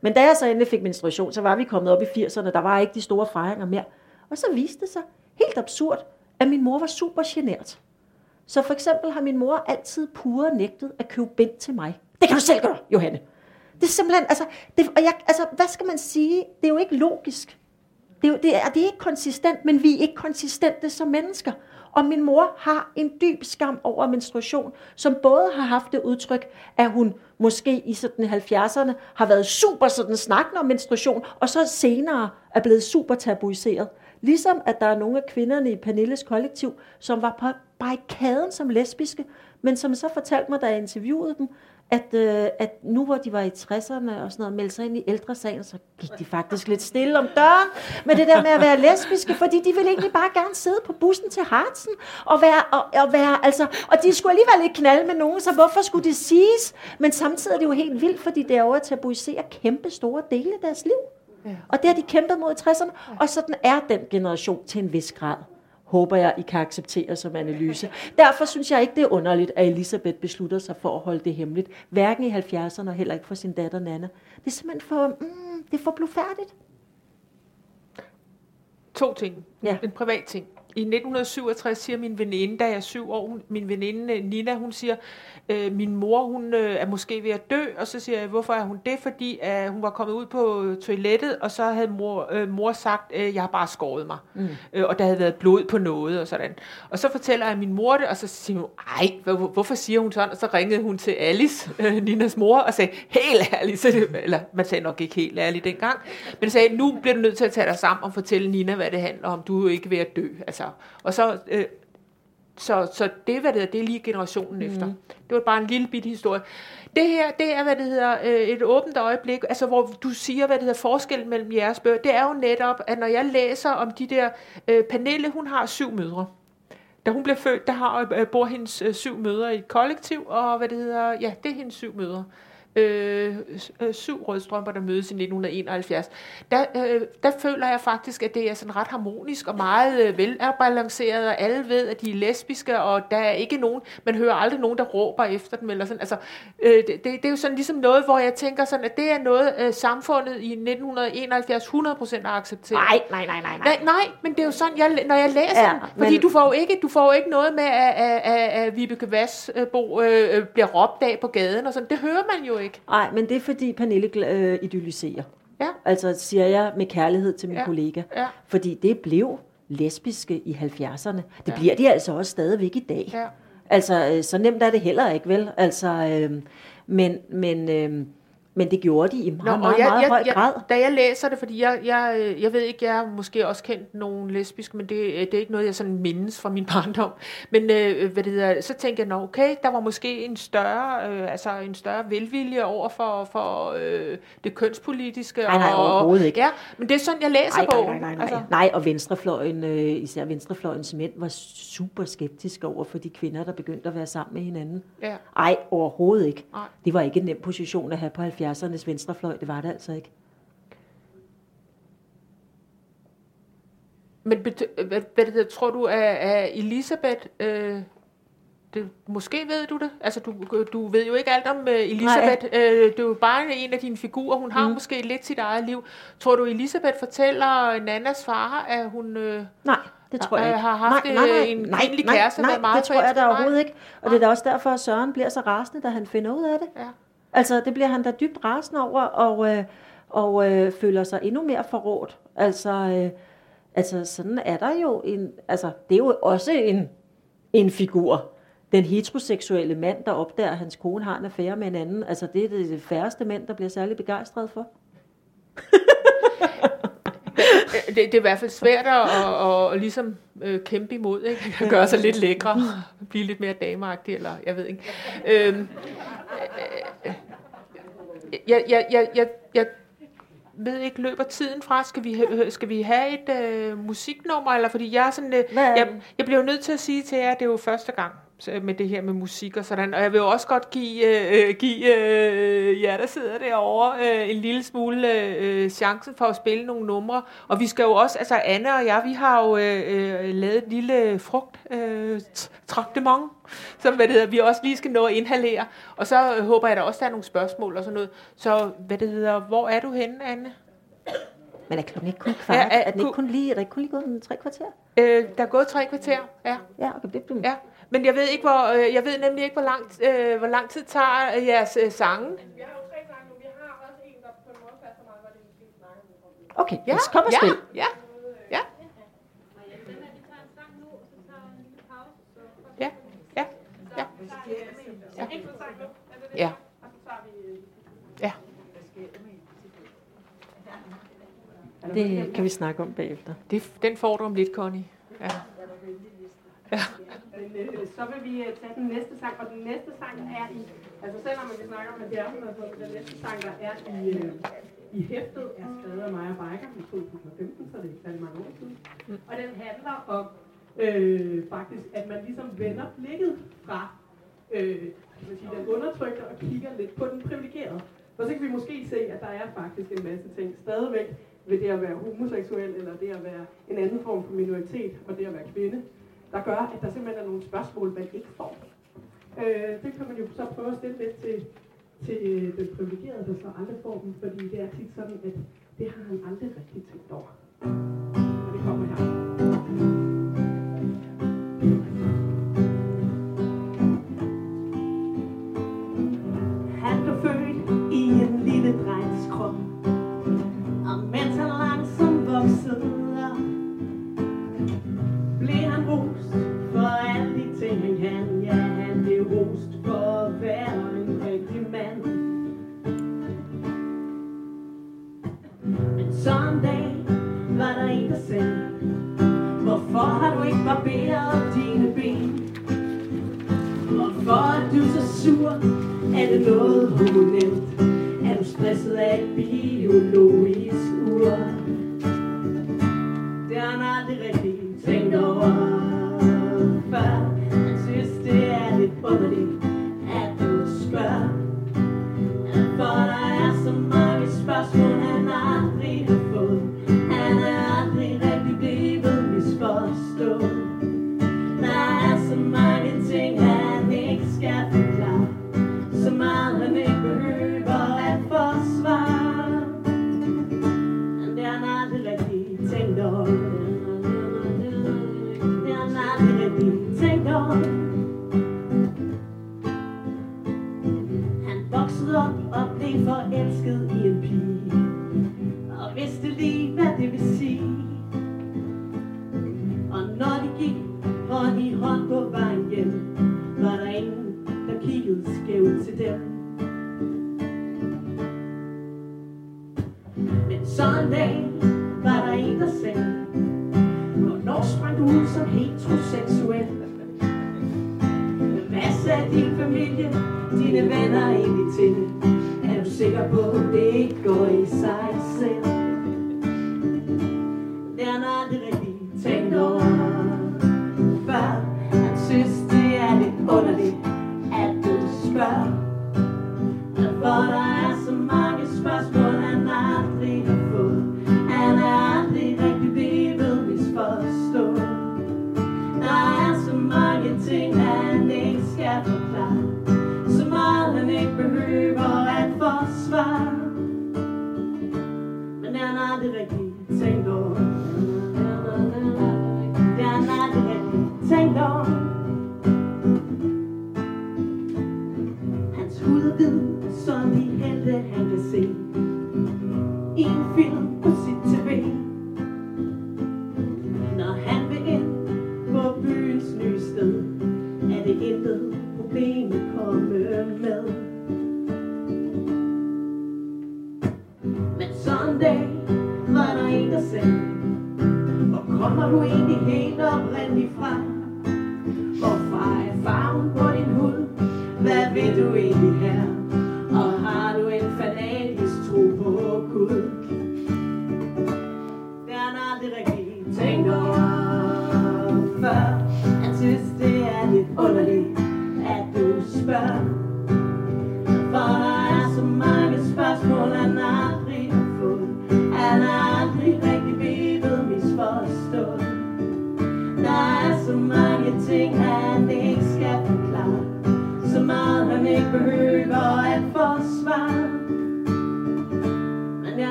Men da jeg så endelig fik menstruation, så var vi kommet op i 80'erne, der var ikke de store fejringer mere. Og så viste det sig helt absurd, at min mor var super genert. Så for eksempel har min mor altid pure nægtet at købe bind til mig. Det kan du selv gøre, Johanne. Det er simpelthen, altså, det, og jeg, altså, hvad skal man sige? Det er jo ikke logisk. Det er, jo, det, er, det er ikke konsistent, men vi er ikke konsistente som mennesker. Og min mor har en dyb skam over menstruation, som både har haft det udtryk, at hun måske i sådan 70'erne har været super sådan snakkende om menstruation, og så senere er blevet super tabuiseret. Ligesom at der er nogle af kvinderne i Pernilles kollektiv, som var på barrikaden som lesbiske, men som så fortalte mig, da jeg interviewede dem, at, øh, at nu hvor de var i 60'erne og sådan noget, meldte sig ind i ældresagen, så gik de faktisk lidt stille om døren med det der med at være lesbiske, fordi de ville egentlig bare gerne sidde på bussen til Hartsen og være, og, og være, altså, og de skulle alligevel ikke knalde med nogen, så hvorfor skulle det siges? Men samtidig er det jo helt vildt, fordi det er over at tabuisere kæmpe store dele af deres liv. Ja. Og det har de kæmpet mod i 60'erne, og sådan er den generation til en vis grad. håber jeg, I kan acceptere som analyse. Derfor synes jeg ikke, det er underligt, at Elisabeth beslutter sig for at holde det hemmeligt. Hverken i 70'erne og heller ikke for sin datter Nana. Det er simpelthen for, mm, det er for blufærdigt. To ting. Ja. En privat ting. I 1967 siger min veninde, da jeg er syv år, hun, min veninde øh, Nina, hun siger, øh, min mor hun øh, er måske ved at dø, og så siger jeg, hvorfor er hun det? Fordi øh, hun var kommet ud på toilettet, og så havde mor, øh, mor sagt, øh, jeg har bare skåret mig. Mm. Øh, og der havde været blod på noget og sådan. Og så fortæller jeg min mor det, og så siger hun, ej, hvor- hvorfor siger hun sådan? Og så ringede hun til Alice, øh, Ninas mor, og sagde, helt ærligt, så det, eller man sagde nok ikke helt ærligt dengang, men sagde, nu bliver du nødt til at tage dig sammen og fortælle Nina, hvad det handler om. Du er jo ikke ved at dø. Altså. Og så, øh, så, så det, hvad det hedder, det er lige generationen mm. efter. Det var bare en lille bitte historie. Det her, det er, hvad det hedder, øh, et åbent øjeblik, altså hvor du siger, hvad det hedder, forskellen mellem jeres bøger. Det er jo netop, at når jeg læser om de der, øh, Pernille, hun har syv mødre. Da hun blev født, der har, øh, bor hendes øh, syv mødre i et kollektiv, og hvad det hedder, ja, det er hendes syv mødre. Øh, øh, syv rødstrømper, der mødes i 1971. Der, øh, der føler jeg faktisk, at det er sådan ret harmonisk og meget øh, velafbalanceret, og alle ved, at de er lesbiske, og der er ikke nogen, man hører aldrig nogen, der råber efter dem, eller sådan. Altså, øh, det, det, det er jo sådan ligesom noget, hvor jeg tænker sådan, at det er noget, øh, samfundet i 1971 100% har accepteret. Nej, nej, nej, nej, Nej, nej, men det er jo sådan, jeg, når jeg læser Ja, den, fordi men- du får jo ikke, du får jo ikke noget med, at, at, at, at Vibeke Vassbo øh, øh, bliver råbt af på gaden og sådan. Det hører man jo ikke. Nej, men det er fordi Pernille øh, idylliserer. Ja. Altså siger jeg med kærlighed til min Ja. kollega. Ja. Fordi det blev lesbiske i 70'erne. Det Ja. bliver de altså også stadigvæk i dag. Ja. Altså, øh, så nemt er det heller ikke, vel? Altså, øh, men, men, øh, men det gjorde de i meget, og meget, meget høj grad. Jeg, da jeg læser det, fordi jeg, jeg, jeg ved ikke, jeg har måske også kendt nogle lesbiske, men det, øh, det er ikke noget, jeg sådan mindes fra min barndom. Men øh, hvad det hedder, så tænker jeg, nå okay, der var måske en større, øh, altså en større velvilje over for, for øh, det kønspolitiske. Nej, nej, og, overhovedet ikke. Ja, men det er sådan, jeg læser Nej, nej, bogen. nej, nej, nej. Altså, Altså. nej og venstrefløjen, øh, især venstrefløjens mænd, var super skeptiske over for de kvinder, der begyndte at være sammen med hinanden. ja. Ej, overhovedet ikke. Nej. Det var ikke en nem position at have på 70'ernes venstrefløj, det var det altså ikke. Men bet- hvad, hvad tror du, at, Elisabeth... Øh, det, måske ved du det. Altså, du, du ved jo ikke alt om uh, Elisabeth. Øh, det er jo bare en af dine figurer. Hun har mm. måske lidt sit eget liv. Tror du, Elisabeth fortæller Nannas far, at hun... Øh, Nej, det tror jeg ikke. har haft, øh, en kvindelig kæreste, nej, været meget det tror jeg da Nej. overhovedet ikke. Og det er da også derfor, at Søren bliver så rasende, da han finder ud af det. ja. Altså, det bliver han da dybt rasende over, og, øh, og øh, føler sig endnu mere forrådt. Altså, øh, altså, sådan er der jo en... Altså, det er jo også en, en figur. Den heteroseksuelle mand, der opdager, at hans kone har en affære med en anden. Altså, det er det færreste mænd, der bliver særlig begejstret for. Øh, Det, det er i hvert fald svært at, at, at ligesom øh, kæmpe imod, ikke? At gøre sig lidt lækre, blive lidt mere dameagtig, eller jeg ved ikke. Øhm, øh, jeg, jeg, jeg, jeg, jeg ved ikke, løber tiden fra? Skal vi, ha- skal vi have et øh, musiknummer? Eller fordi jeg er sådan, øh, jeg, jeg bliver jo nødt til at sige til jer, at det er jo første gang med det her med musik og sådan. Og jeg vil også godt give, øh, give øh, jer, der sidder derovre, øh, en lille smule øh, chancen for at spille nogle numre. Og vi skal jo også, altså Anne og jeg, vi har jo øh, øh, lavet et lille frugt øh, traktement, som hvad det hedder, vi også lige skal nå at inhalere. Og så øh, håber jeg også, der er nogle spørgsmål og sådan noget. Så hvad det hedder, hvor er du henne, Anne? Men er klokken ikke kun kvart? Ja, Ja, er- er, den ikke ku- kun lige, er der ikke kun lige gået tre kvarter? Øh, der er gået tre kvarter, ja. Ja, okay, det bliver... Ja, men jeg ved ikke hvor øh, jeg ved nemlig ikke hvor lang øh, hvor lang tid tager øh, jeres øh, sange. Vi har jo tre sange nu. Vi har også en, der på en måde passer meget godt ind i din snakke. Okay, Ja, ja, kom og ja, spil. ja, ja, ja, ja, ja, En for sang nu. Er det det? ja, Og så tager vi... øh, ja. Det kan vi snakke om bagefter. Det, den får du om lidt, Connie. Ja. Men øh, så vil vi øh, tage den næste sang, og den næste sang er i, altså selvom vi snakker om 70'erne, så den næste sang, der er i, øh, i hæftet, er skrevet af Maja Beiker i 2015, så det er ikke mange år siden. Og den handler om øh, faktisk, at man ligesom vender blikket fra øh, man sige, den undertrykte og kigger lidt på den privilegerede. Og så kan vi måske se, at der er faktisk en masse ting stadigvæk ved det at være homoseksuel, eller det at være en anden form for minoritet, og det at være kvinde, der gør, at der simpelthen er nogle spørgsmål, man ikke får. Øh, det kan man jo så prøve at stille lidt til, til øh, den privilegerede, der så aldrig får dem, fordi det er tit sådan, at det har han aldrig rigtig tænkt over. Og det kommer her.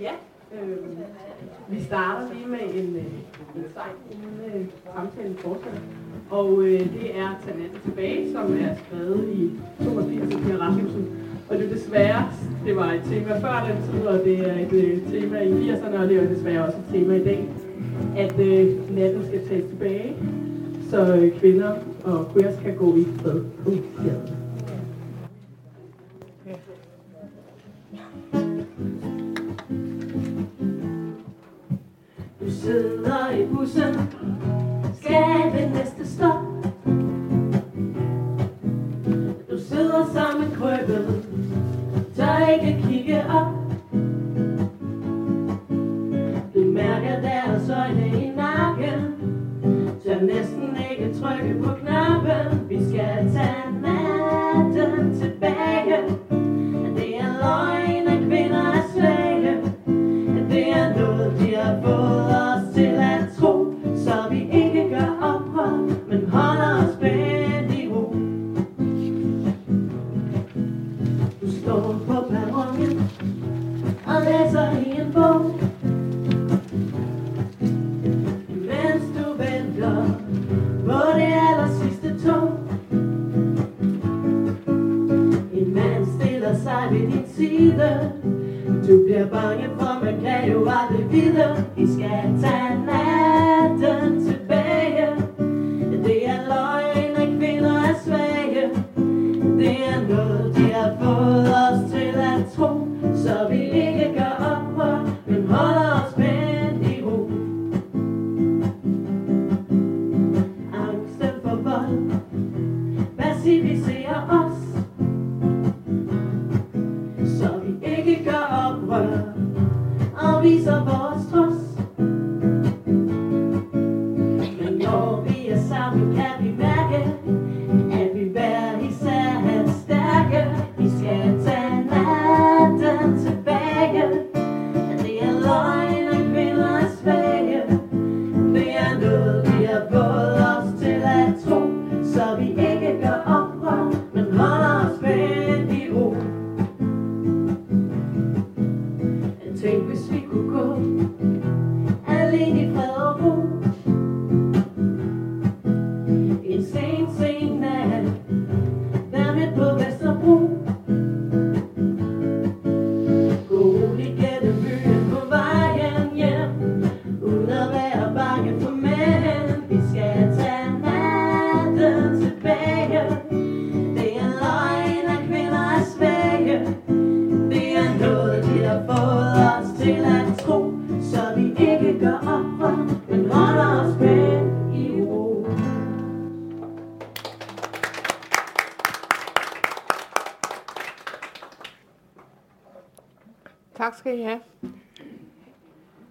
Ja, øh, vi starter lige med en, øh, en sang, inden øh, samtalen fortsætter. Og øh, det er Tag tilbage, som er skrevet i 82 af Per Rasmussen. Og det er desværre, det var et tema før den tid, og det er et øh, tema i 80'erne, og det er desværre også et tema i dag, at øh, natten skal tages tilbage, så øh, kvinder og queers kan gå i fred på gaden. Ikke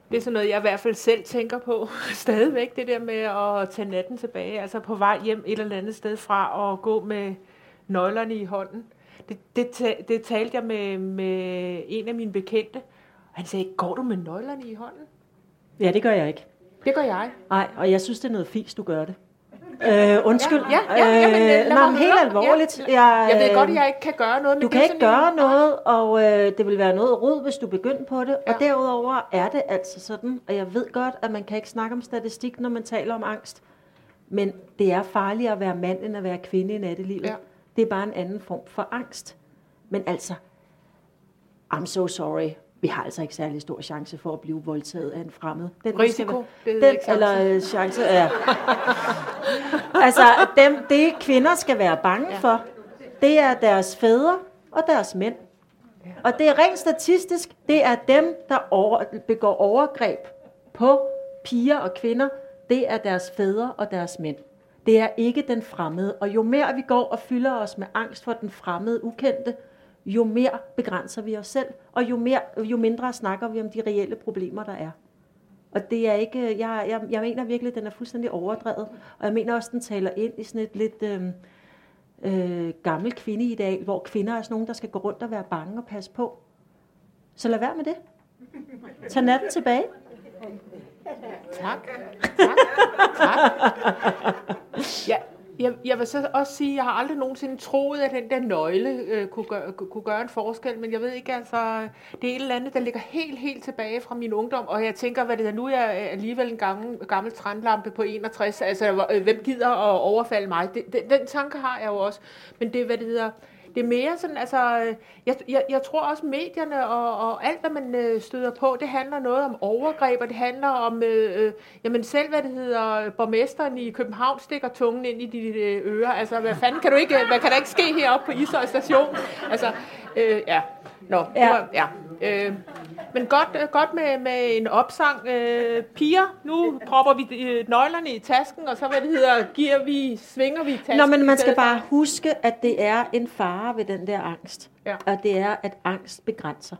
Det er sådan noget, jeg i hvert fald selv tænker på stadigvæk, det der med at tage natten tilbage, altså på vej hjem et eller andet sted fra og gå med nøglerne i hånden. Det, det, det talte jeg med, med en af mine bekendte, og han sagde, går du med nøglerne i hånden? Ja, det gør jeg ikke. Det gør jeg. Nej, og jeg synes, det er noget fisk, du gør det. Øh, undskyld. Ja, ja, ja, jamen, øh, lad nej, men helt alvorligt. Ja, Jeg, Jeg ved øh, godt, at jeg ikke kan gøre noget. Du kan ikke gøre en- noget, og øh, det vil være noget rod, hvis du begynder på det. Ja. Og derudover er det altså sådan, og jeg ved godt, at man kan ikke snakke om statistik, når man taler om angst. Men det er farligere at være mand, end at være kvinde i nattelivet. Ja. Det er bare en anden form for angst. Men altså, I'm so sorry. Vi har altså ikke særlig stor chance for at blive voldtaget af en fremmed. Den Risiko, den, eller øh, chance, ja. altså, dem, det kvinder skal være bange ja. for, det er deres fædre og deres mænd. Og det er rent statistisk, det er dem, der over, begår overgreb på piger og kvinder. Det er deres fædre og deres mænd. Det er ikke den fremmede. Og jo mere vi går og fylder os med angst for den fremmede ukendte, jo mere begrænser vi os selv, og jo, mere, jo mindre snakker vi om de reelle problemer, der er. Og det er ikke, øh, jeg, jeg, jeg mener virkelig, at den er fuldstændig overdrevet. Og jeg mener også, at den taler ind i sådan et lidt øh, øh, gammel kvindeideal, hvor kvinder er sådan nogen, der skal gå rundt og være bange og passe på. Så lad være med det. Tag natten tilbage. Tak. Tak. tak. Ja, jeg, jeg vil så også sige, at jeg har aldrig nogensinde troet, at den der nøgle øh, kunne, gøre, kunne gøre en forskel, men jeg ved ikke, altså, det er et eller andet, der ligger helt, helt tilbage fra min ungdom, og jeg tænker, hvad det er, nu er jeg alligevel en gammel, gammel trendlampe på 61, altså, øh, hvem gider at overfalde mig? Det, den, den tanke har jeg jo også, men det, hvad det hedder, det er mere sådan, altså, jeg, jeg, jeg tror også medierne og, og alt, hvad man øh, støder på, det handler noget om overgreb, og det handler om, øh, øh, jamen selv, hvad det hedder, borgmesteren i København stikker tungen ind i dit øh, ører. Altså, hvad fanden kan du ikke, hvad kan der ikke ske heroppe på Ishøj station? Altså, øh, ja. Nå, ja. Var, ja. Øh, men godt, øh, godt med, med en opsang. Øh, piger, nu propper vi øh, nøglerne i tasken, og så hvad det hedder, giver vi, svinger vi tasken. Nå, men man skal bare huske, at det er en fare ved den der angst. Ja. Og det er, at angst begrænser.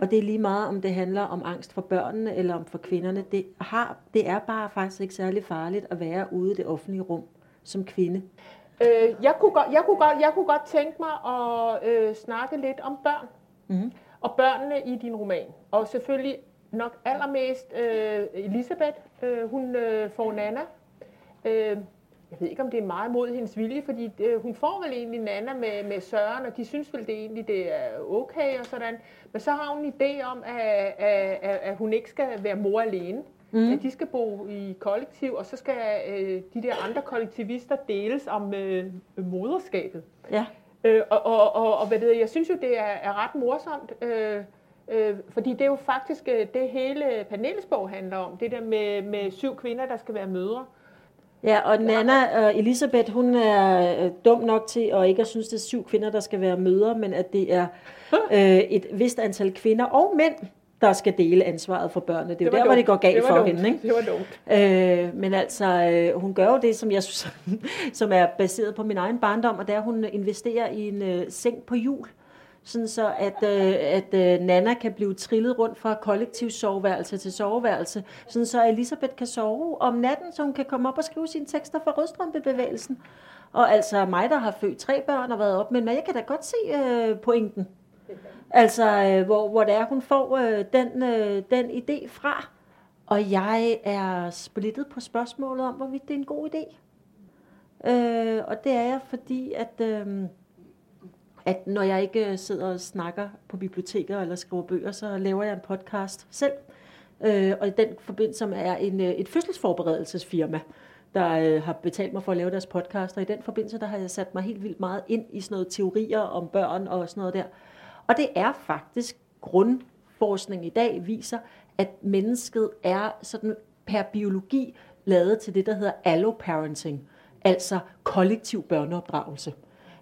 Og det er lige meget, om det handler om angst for børnene eller om for kvinderne. Det, har, det er bare faktisk ikke særlig farligt at være ude i det offentlige rum som kvinde. Øh, jeg, kunne godt, jeg, kunne godt, jeg kunne godt tænke mig at øh, snakke lidt om børn. Mhm. Og børnene i din roman. Og selvfølgelig nok allermest øh, Elisabeth, øh, hun øh, får Nana. Øh, jeg ved ikke, om det er meget mod hendes vilje, fordi øh, hun får vel egentlig Nana med, med Søren, og de synes vel det egentlig, det er okay og sådan. Men så har hun en idé om, at, at, at, at hun ikke skal være mor alene. Mm. At de skal bo i kollektiv, og så skal øh, de der andre kollektivister deles om øh, moderskabet. Ja. Øh, og, og, og, og hvad det, jeg synes jo, det er, er ret morsomt, øh, øh, fordi det er jo faktisk øh, det hele panelsbog handler om. Det der med, med syv kvinder, der skal være mødre. Ja, og Nana og Elisabeth, hun er øh, dum nok til at ikke at synes, det er syv kvinder, der skal være mødre, men at det er øh, et vist antal kvinder og mænd, der skal dele ansvaret for børnene. Det er jo var der, hvor det dumt. går galt det for dumt. hende. Ikke? Det var dumt. Øh, men altså, øh, hun gør jo det, som jeg synes, som er baseret på min egen barndom, og det er, at hun investerer i en øh, seng på hjul, sådan så at, øh, at øh, Nana kan blive trillet rundt fra kollektiv soveværelse til soveværelse, sådan så Elisabeth kan sove om natten, så hun kan komme op og skrive sine tekster for rødstrømpebevægelsen. Og altså mig, der har født tre børn og været op med, men jeg kan da godt se øh, pointen. Altså, øh, hvor, hvor det er, hun får øh, den, øh, den idé fra. Og jeg er splittet på spørgsmålet om, hvorvidt det er en god idé. Øh, og det er jeg, fordi at, øh, at når jeg ikke øh, sidder og snakker på biblioteker eller skriver bøger, så laver jeg en podcast selv. Øh, og i den forbindelse er en, øh, et fødselsforberedelsesfirma, der øh, har betalt mig for at lave deres podcast. Og i den forbindelse, der har jeg sat mig helt vildt meget ind i sådan noget teorier om børn og sådan noget der. Og det er faktisk grundforskning i dag viser, at mennesket er sådan per biologi lavet til det, der hedder alloparenting, altså kollektiv børneopdragelse.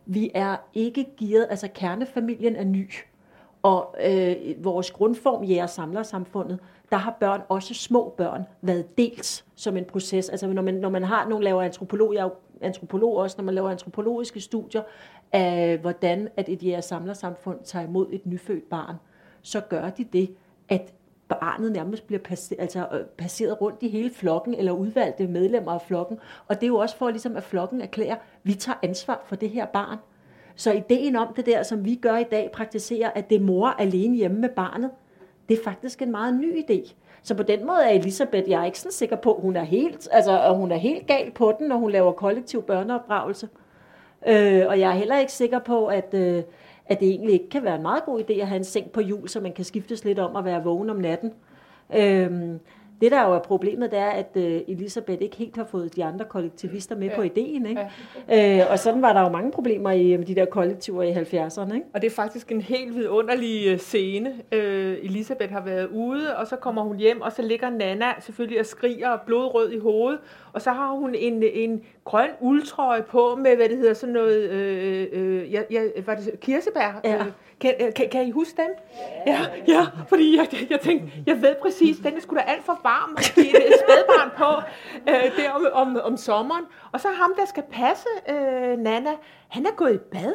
Vi er ikke gearet, altså kernefamilien er ny, og øh, vores grundform, jæger samler samfundet, der har børn, også små børn, været delt som en proces. Altså når man, når man har, nogle laver antropologer, jeg er antropolog også, når man laver antropologiske studier af, hvordan at et jæger samlersamfund tager imod et nyfødt barn, så gør de det, at barnet nærmest bliver passeret, altså, øh, passeret rundt i hele flokken, eller udvalgte medlemmer af flokken. Og det er jo også for, ligesom, at flokken erklærer, at vi tager ansvar for det her barn. Så ideen om det der, som vi gør i dag, praktiserer, at det er mor alene hjemme med barnet, det er faktisk en meget ny idé. Så på den måde er Elisabeth, jeg er ikke sådan sikker på, at hun er helt, altså, at hun er helt gal på den, når hun laver kollektiv børneopdragelse. Øh, og jeg er heller ikke sikker på, at, øh, at det egentlig ikke kan være en meget god idé at have en seng på jul, så man kan skiftes lidt om at være vågen om natten. Øh, det der jo er problemet, det er, at øh, Elisabeth ikke helt har fået de andre kollektivister med ja. på ideen. Ikke? Ja. Øh, og sådan var der jo mange problemer i øh, de der kollektiver i 70'erne. Ikke? Og det er faktisk en helt vidunderlig øh, scene. Øh, Elisabeth har været ude, og så kommer hun hjem, og så ligger Nana selvfølgelig og skriger og blodrød i hovedet. Og så har hun en, en grøn uldtrøje på med, hvad det hedder, sådan noget, øh, øh, ja, ja, var det kirsebær? Ja. Øh, kan, øh, kan, kan I huske dem? Ja, ja fordi jeg, jeg tænkte, jeg ved præcis, den er sgu da alt for varm at give et spædbarn på øh, der om, om, om sommeren. Og så ham, der skal passe øh, Nana, han er gået i bad.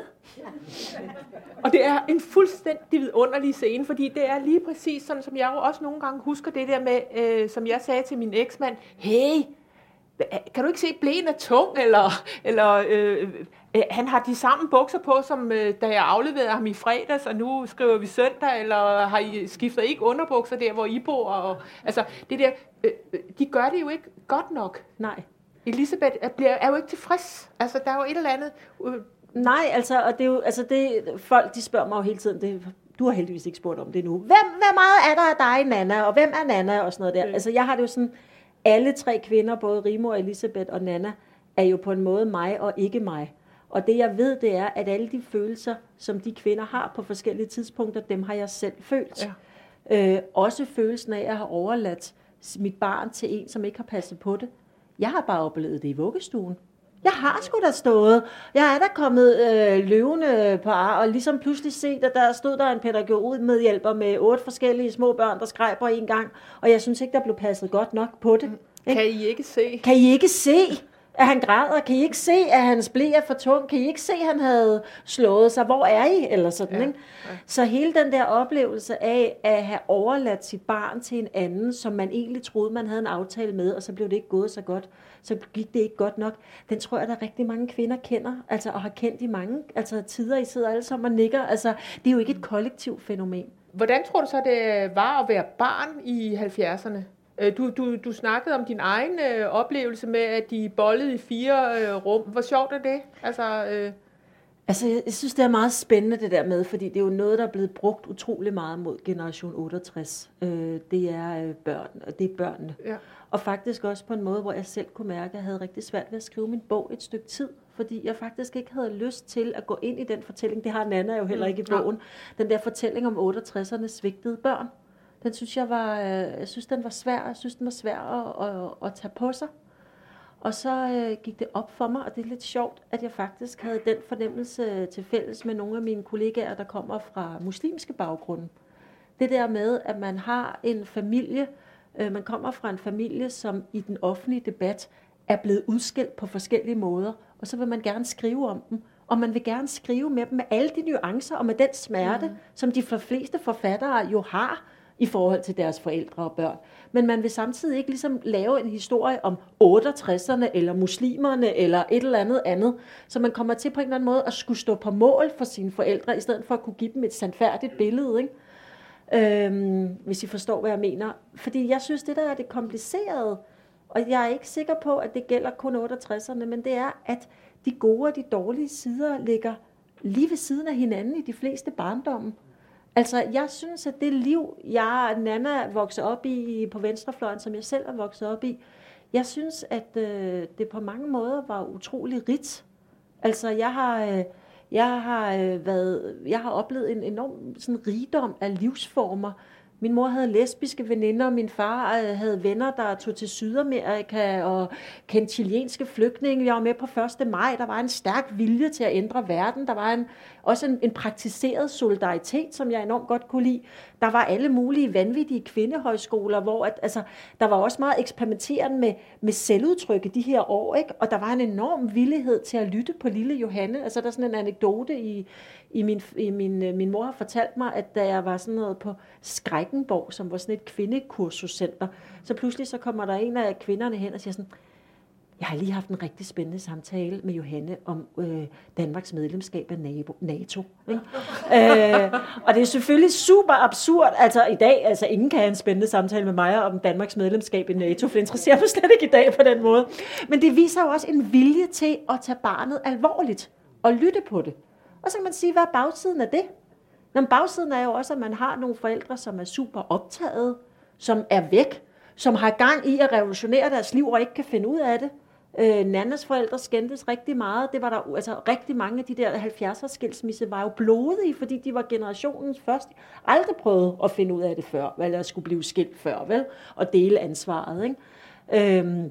Og det er en fuldstændig vidunderlig scene, fordi det er lige præcis sådan, som jeg jo også nogle gange husker det der med, øh, som jeg sagde til min eksmand, hey, kan du ikke se, at blæen er tung, eller, eller øh, han har de samme bukser på, som øh, da jeg afleverede ham i fredags, og nu skriver vi søndag, eller har I skifter I ikke underbukser der, hvor I bor? Og, altså, det der, øh, øh, de gør det jo ikke godt nok. Nej. Elisabeth er, bliver, er jo ikke tilfreds. Altså, der er jo et eller andet... Øh, Nej, altså, og det er jo, altså det, folk de spørger mig jo hele tiden, det, du har heldigvis ikke spurgt om det nu. Hvem, hvad meget er der af dig, Nana, og hvem er Nana, og sådan noget der. Mm. Altså, jeg har det jo sådan, alle tre kvinder, både Rimo, Elisabeth og Nana, er jo på en måde mig og ikke mig. Og det jeg ved, det er, at alle de følelser, som de kvinder har på forskellige tidspunkter, dem har jeg selv følt. Ja. Øh, også følelsen af at have overladt mit barn til en, som ikke har passet på det. Jeg har bare oplevet det i vuggestuen. Jeg har sgu da stået. Jeg er da kommet øh, løvende på ar, og ligesom pludselig set, at der stod der en pædagog med hjælper med otte forskellige små børn, der skreg på en gang, og jeg synes ikke, der blev passet godt nok på det. Ikke? kan I ikke se? Kan I ikke se, at han græder? Kan I ikke se, at hans blæ er for tung? Kan I ikke se, at han havde slået sig? Hvor er I? Eller sådan, Ja, ikke? Så hele den der oplevelse af at have overladt sit barn til en anden, som man egentlig troede, man havde en aftale med, og så blev det ikke gået så godt, så gik det ikke godt nok, den tror jeg, der rigtig mange kvinder kender, altså, og har kendt i mange altså, tider. I sidder alle sammen og nikker. Altså, det er jo ikke et kollektivt fænomen. Hvordan tror du så, det var at være barn i 70'erne? Øh, Du, du, du snakkede om din egen øh, oplevelse med, at de bollede i fire øh, rum. Hvor sjovt er det? Altså, øh, Altså, jeg, jeg synes, det er meget spændende det der med, fordi det er jo noget, der er blevet brugt utrolig meget mod generation 68. Øh, det er øh, børn, og det er børnene. ja. Og faktisk også på en måde, hvor jeg selv kunne mærke, at jeg havde rigtig svært ved at skrive min bog et stykke tid, fordi jeg faktisk ikke havde lyst til at gå ind i den fortælling. Det har Nana jo heller ikke i Mm. bogen. Den der fortælling om 68'erne svigtede børn. Den synes jeg var, øh, jeg synes, den var svær. Jeg synes, den var svær at, at, at tage på sig. Og så øh, gik det op for mig, og det er lidt sjovt, at jeg faktisk havde den fornemmelse til fælles med nogle af mine kollegaer, der kommer fra muslimske baggrunde. Det der med, at man har en familie, øh, man kommer fra en familie, som i den offentlige debat er blevet udskilt på forskellige måder, og så vil man gerne skrive om dem. Og man vil gerne skrive med dem med alle de nuancer og med den smerte, mm. som de fleste forfattere jo har i forhold til deres forældre og børn. Men man vil samtidig ikke ligesom lave en historie om 68'erne, eller muslimerne, eller et eller andet andet. Så man kommer til på en eller anden måde at skulle stå på mål for sine forældre, i stedet for at kunne give dem et sandfærdigt billede. Ikke? Øhm, hvis I forstår, hvad jeg mener. Fordi jeg synes, det der er det komplicerede, og jeg er ikke sikker på, at det gælder kun 68'erne, men det er, at de gode og de dårlige sider ligger lige ved siden af hinanden i de fleste barndomme. Altså, jeg synes, at det liv, jeg og Nana vokset op i på venstrefløjen, som jeg selv er vokset op i, jeg synes, at øh, det på mange måder var utrolig rigt. Altså, jeg har, øh, jeg har, øh, været, jeg har oplevet en enorm sådan, rigdom af livsformer. Min mor havde lesbiske veninder, og min far øh, havde venner, der tog til Sydamerika og kendte chilenske flygtninge. Jeg var med på 1. maj. Der var en stærk vilje til at ændre verden. Der var en, også en, en praktiseret solidaritet, som jeg enormt godt kunne lide. Der var alle mulige vanvittige kvindehøjskoler, hvor at, altså, der var også meget eksperimenterende med, med selvudtryk i de her år. Ikke? Og der var en enorm villighed til at lytte på lille Johanne. Altså, der er sådan en anekdote i, i min, i min, øh, min mor har fortalt mig, at da jeg var sådan noget på Skrækkenborg, som var sådan et kvindekursuscenter, så pludselig så kommer der en af kvinderne hen og siger sådan, jeg har lige haft en rigtig spændende samtale med Johanne om øh, Danmarks medlemskab af NABO, NATO. Ikke? øh, og det er selvfølgelig super absurd. Altså i dag, altså ingen kan have en spændende samtale med mig om Danmarks medlemskab i NATO, for det interesserer mig slet ikke i dag på den måde. Men det viser jo også en vilje til at tage barnet alvorligt og lytte på det. Og så kan man sige, hvad er bagsiden af det? Men bagsiden er jo også, at man har nogle forældre, som er super optaget, som er væk, som har gang i at revolutionere deres liv og ikke kan finde ud af det. Øh, Nannas forældre skændtes rigtig meget. Det var der altså rigtig mange af de der 70'er skilsmisse var jo blodige, fordi de var generationens første. Aldrig prøvet at finde ud af det før, eller skulle blive skilt før, vel? Og dele ansvaret, ikke? Øh,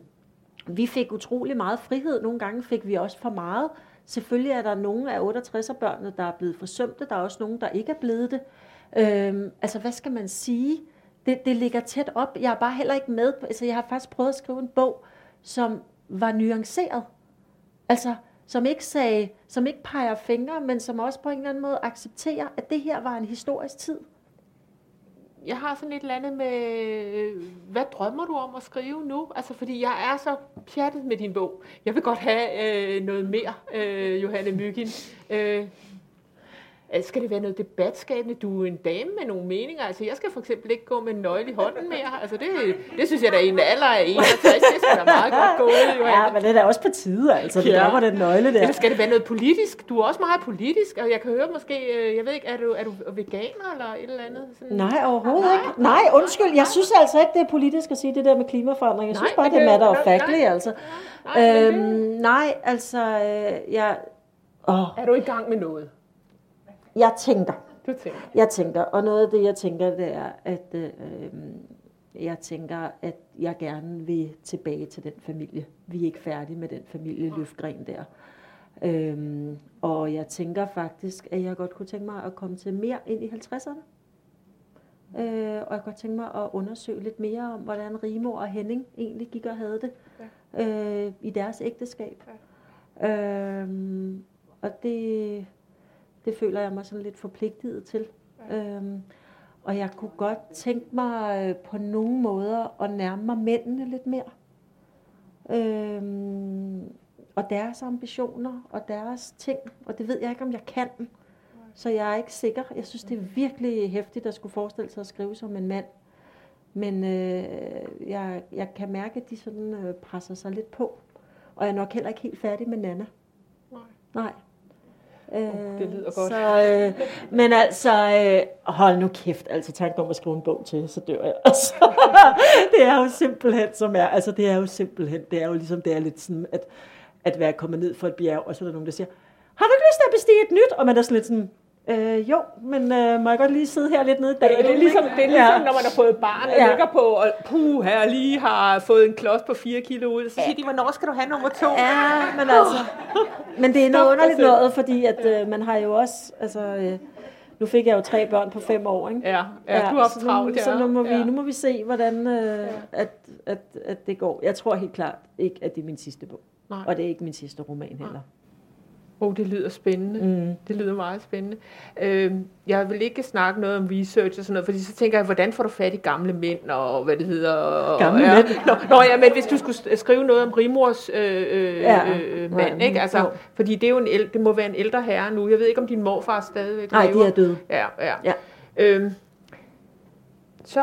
vi fik utrolig meget frihed. Nogle gange fik vi også for meget. Selvfølgelig er der nogle af 68'er-børnene, der er blevet forsømte. Der er også nogle, der ikke er blevet det. Øhm, altså, hvad skal man sige? Det, det ligger tæt op. Jeg er bare heller ikke med. Altså, jeg har faktisk prøvet at skrive en bog, som var nuanceret. Altså, som ikke sagde, som ikke peger fingre, men som også på en eller anden måde accepterer, at det her var en historisk tid. jeg har sådan et eller andet med, øh, hvad drømmer du om at skrive nu? Altså, fordi jeg er så pjattet med din bog. Jeg vil godt have øh, noget mere, øh, Johanne Myggen. Øh, skal det være noget debatskabende? Du er en dame med nogle meninger. Altså, jeg skal for eksempel ikke gå med en nøgle i hånden mere. Altså, det, det synes jeg da en alder af 61. Det skal da meget godt gå, Johanne. Ja, men det er da også på tide, altså. Det Ja. var den nøgle der. Eller skal det være noget politisk? Du er også meget politisk, og jeg kan høre måske, øh, jeg ved ikke, er du, er du veganer eller et eller andet? Sådan? Nej, overhovedet ikke. Nej, undskyld. Jeg synes altså ikke, det er politisk at sige det der med klimaforandring. Jeg synes Nej, bare, det er matter of nej, factly, nej. altså. Nej, Øhm, men det, nej, altså, øh, jeg, åh, er du i gang med noget? Jeg tænker. Du tænker. Jeg tænker, og noget af det, jeg tænker, det er, at øh, jeg tænker, at jeg gerne vil tilbage til den familie. Vi er ikke færdige med den familie Løfgren der. Øhm, og jeg tænker faktisk, at jeg godt kunne tænke mig at komme til mere ind i 50'erne. Øh, og jeg kunne godt tænke mig at undersøge lidt mere om, hvordan Rimor og Henning egentlig gik og havde det øh, i deres ægteskab. Øhm, og det, det føler jeg mig sådan lidt forpligtet til. Øhm, og jeg kunne godt tænke mig øh, på nogle måder at nærme mig mændene lidt mere. Øhm, og deres ambitioner og deres ting. Og det ved jeg ikke, om jeg kan. Så jeg er ikke sikker. Jeg synes, det er virkelig hæftigt at skulle forestille sig at skrive som en mand. Men øh, jeg, jeg kan mærke, at de sådan øh, presser sig lidt på. Og jeg er nok heller ikke helt færdig med Nana. Nej. Nej. Øh, det lyder godt. Så, øh, men altså, øh, hold nu kæft, altså tanken om at skrive en bog til, så dør jeg. Altså, det er jo simpelthen som er, altså det er jo simpelthen, det er jo ligesom, det er lidt sådan, at, at være kommet ned for et bjerg, og så er der nogen, der siger, har du ikke lyst til at bestige et nyt? Og man er sådan lidt sådan, øh, jo, men øh, må jeg godt lige sidde her lidt nede i Det, det er ligesom, det er ligesom Ja. når man har fået barn og Ja. ligger på, og puh, her lige har fået en klods på 4 kilo ud. Så siger de, hvornår skal du have nummer to? Ja, men altså, men det er noget underligt noget, fordi at øh, man har jo også, altså, øh, nu fik jeg jo tre børn på fem år, ikke? Ja, ja, du har haft så nu- travlt, ja. Så nu må, vi, Ja. nu må vi se, hvordan øh, at, at, at det går. Jeg tror helt klart ikke, at det er min sidste bog. Nej. Og det er ikke min sidste roman heller. Oh, det lyder spændende. Mm. Det lyder meget spændende. Øhm, jeg vil ikke snakke noget om research og sådan noget, fordi så tænker jeg, hvordan får du fat i gamle mænd og hvad det hedder? Og, Gamle ja. mænd? Nå, nå ja, men hvis du skulle sk- skrive noget om Rimors øh, øh, Ja. øh, mand, Ja, ikke? Altså, jo. fordi det er jo en ældre, det må være en ældre herre nu. Jeg ved ikke, om din morfar stadigvæk Nej, lever. de er døde. Ja, ja. Ja. Øhm, så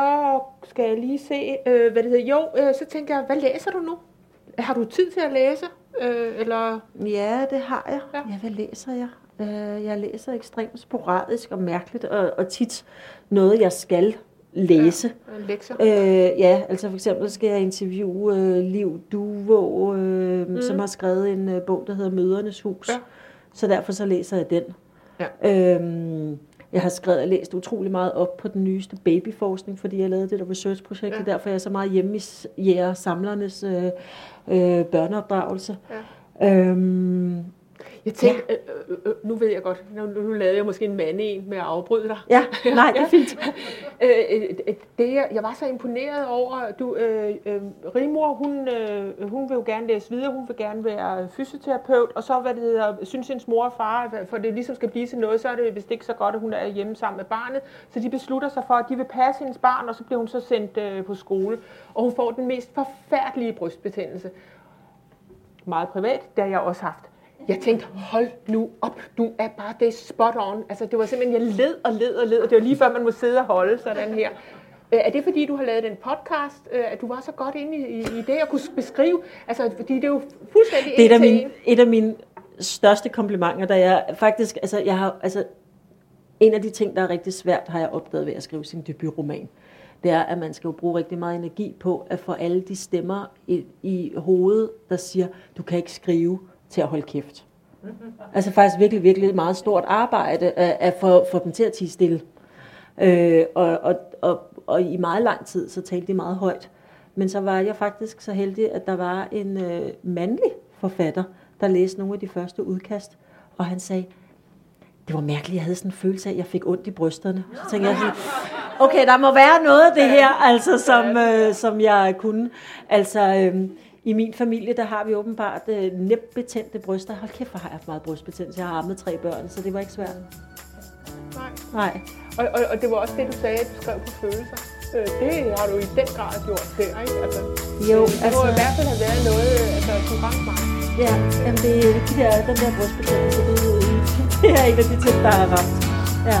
skal jeg lige se, øh, hvad det hedder. Jo, øh, så tænker jeg, hvad læser du nu? Har du tid til at læse? Øh, eller Ja, det har jeg. Ja. Ja. ja, hvad læser jeg? Øh, jeg læser ekstremt sporadisk og mærkeligt, og, og tit noget, jeg skal læse. en lektier? Øh, ja, altså for eksempel skal jeg interviewe øh, Liv Duvå, øh, mm. som har skrevet en øh, bog, der hedder Mødernes Hus. Ja. Så derfor så læser jeg den. Ja. Øhm, jeg har skrevet og læst utrolig meget op på den nyeste babyforskning, fordi jeg lavede det der researchprojekt, Ja. ja. derfor er jeg så meget hjemme i jæger samlernes øh, øh, børneopdragelse. Ja. Øhm, Jeg tænkte, øh, øh, øh, nu ved jeg godt, nu, nu lavede jeg måske en mande en med at afbryde dig. ja, nej, det er fint. Øh, øh, det, jeg, jeg var så imponeret over, du, øh, øh, Rimor, hun, øh, hun vil jo gerne læse videre, hun vil gerne være fysioterapeut, og så hvad det hedder, synes hendes mor og far, for det ligesom skal blive til noget, så er det vist ikke så godt, at hun er hjemme sammen med barnet, så de beslutter sig for, at de vil passe hendes barn, og så bliver hun så sendt øh, på skole, og hun får den mest forfærdelige brystbetændelse. Meget privat, det har jeg også haft. Jeg tænkte, hold nu op, du er bare det spot on. Altså, det var simpelthen, jeg led og led og led, og det var lige før, man må sidde og holde sådan her. Øh, Er det fordi, du har lavet den podcast, øh, at du var så godt inde i, i, det, at kunne beskrive? Altså, fordi det er jo fuldstændig Det er et af en til mine, en. et af mine største komplimenter, da jeg faktisk, altså jeg har, altså en af de ting, der er rigtig svært, har jeg opdaget ved at skrive sin debutroman. Det er, at man skal jo bruge rigtig meget energi på at få alle de stemmer i, i hovedet, der siger, du kan ikke skrive til at holde kæft. Altså faktisk virkelig, virkelig meget stort arbejde at, at få, få dem til at tige stille. Øh, og, og, og, og i meget lang tid, så talte de meget højt. Men så var jeg faktisk så heldig, at der var en øh, mandlig forfatter, der læste nogle af de første udkast, og han sagde, det var mærkeligt, jeg havde sådan en følelse af, at jeg fik ondt i brysterne. Så tænkte jeg sådan, okay, der må være noget af det her, altså, som, øh, som jeg kunne. Altså, øh, i min familie, der har vi åbenbart øh, næbbetændte bryster. Hold kæft, hvor har jeg haft meget brystbetændelse. Jeg har ammet tre børn, så det var ikke svært. nej. Nej. Og, og, og det var også det, du sagde, at du skrev på følelser. Øh, det har du i den grad gjort der, ikke? Altså, Jo, det må altså- i hvert fald have været noget, altså, du ramte mig. Ja, jamen det, de der, den der brystbetændelse, det, det er en af de ting, der er ramt. Ja.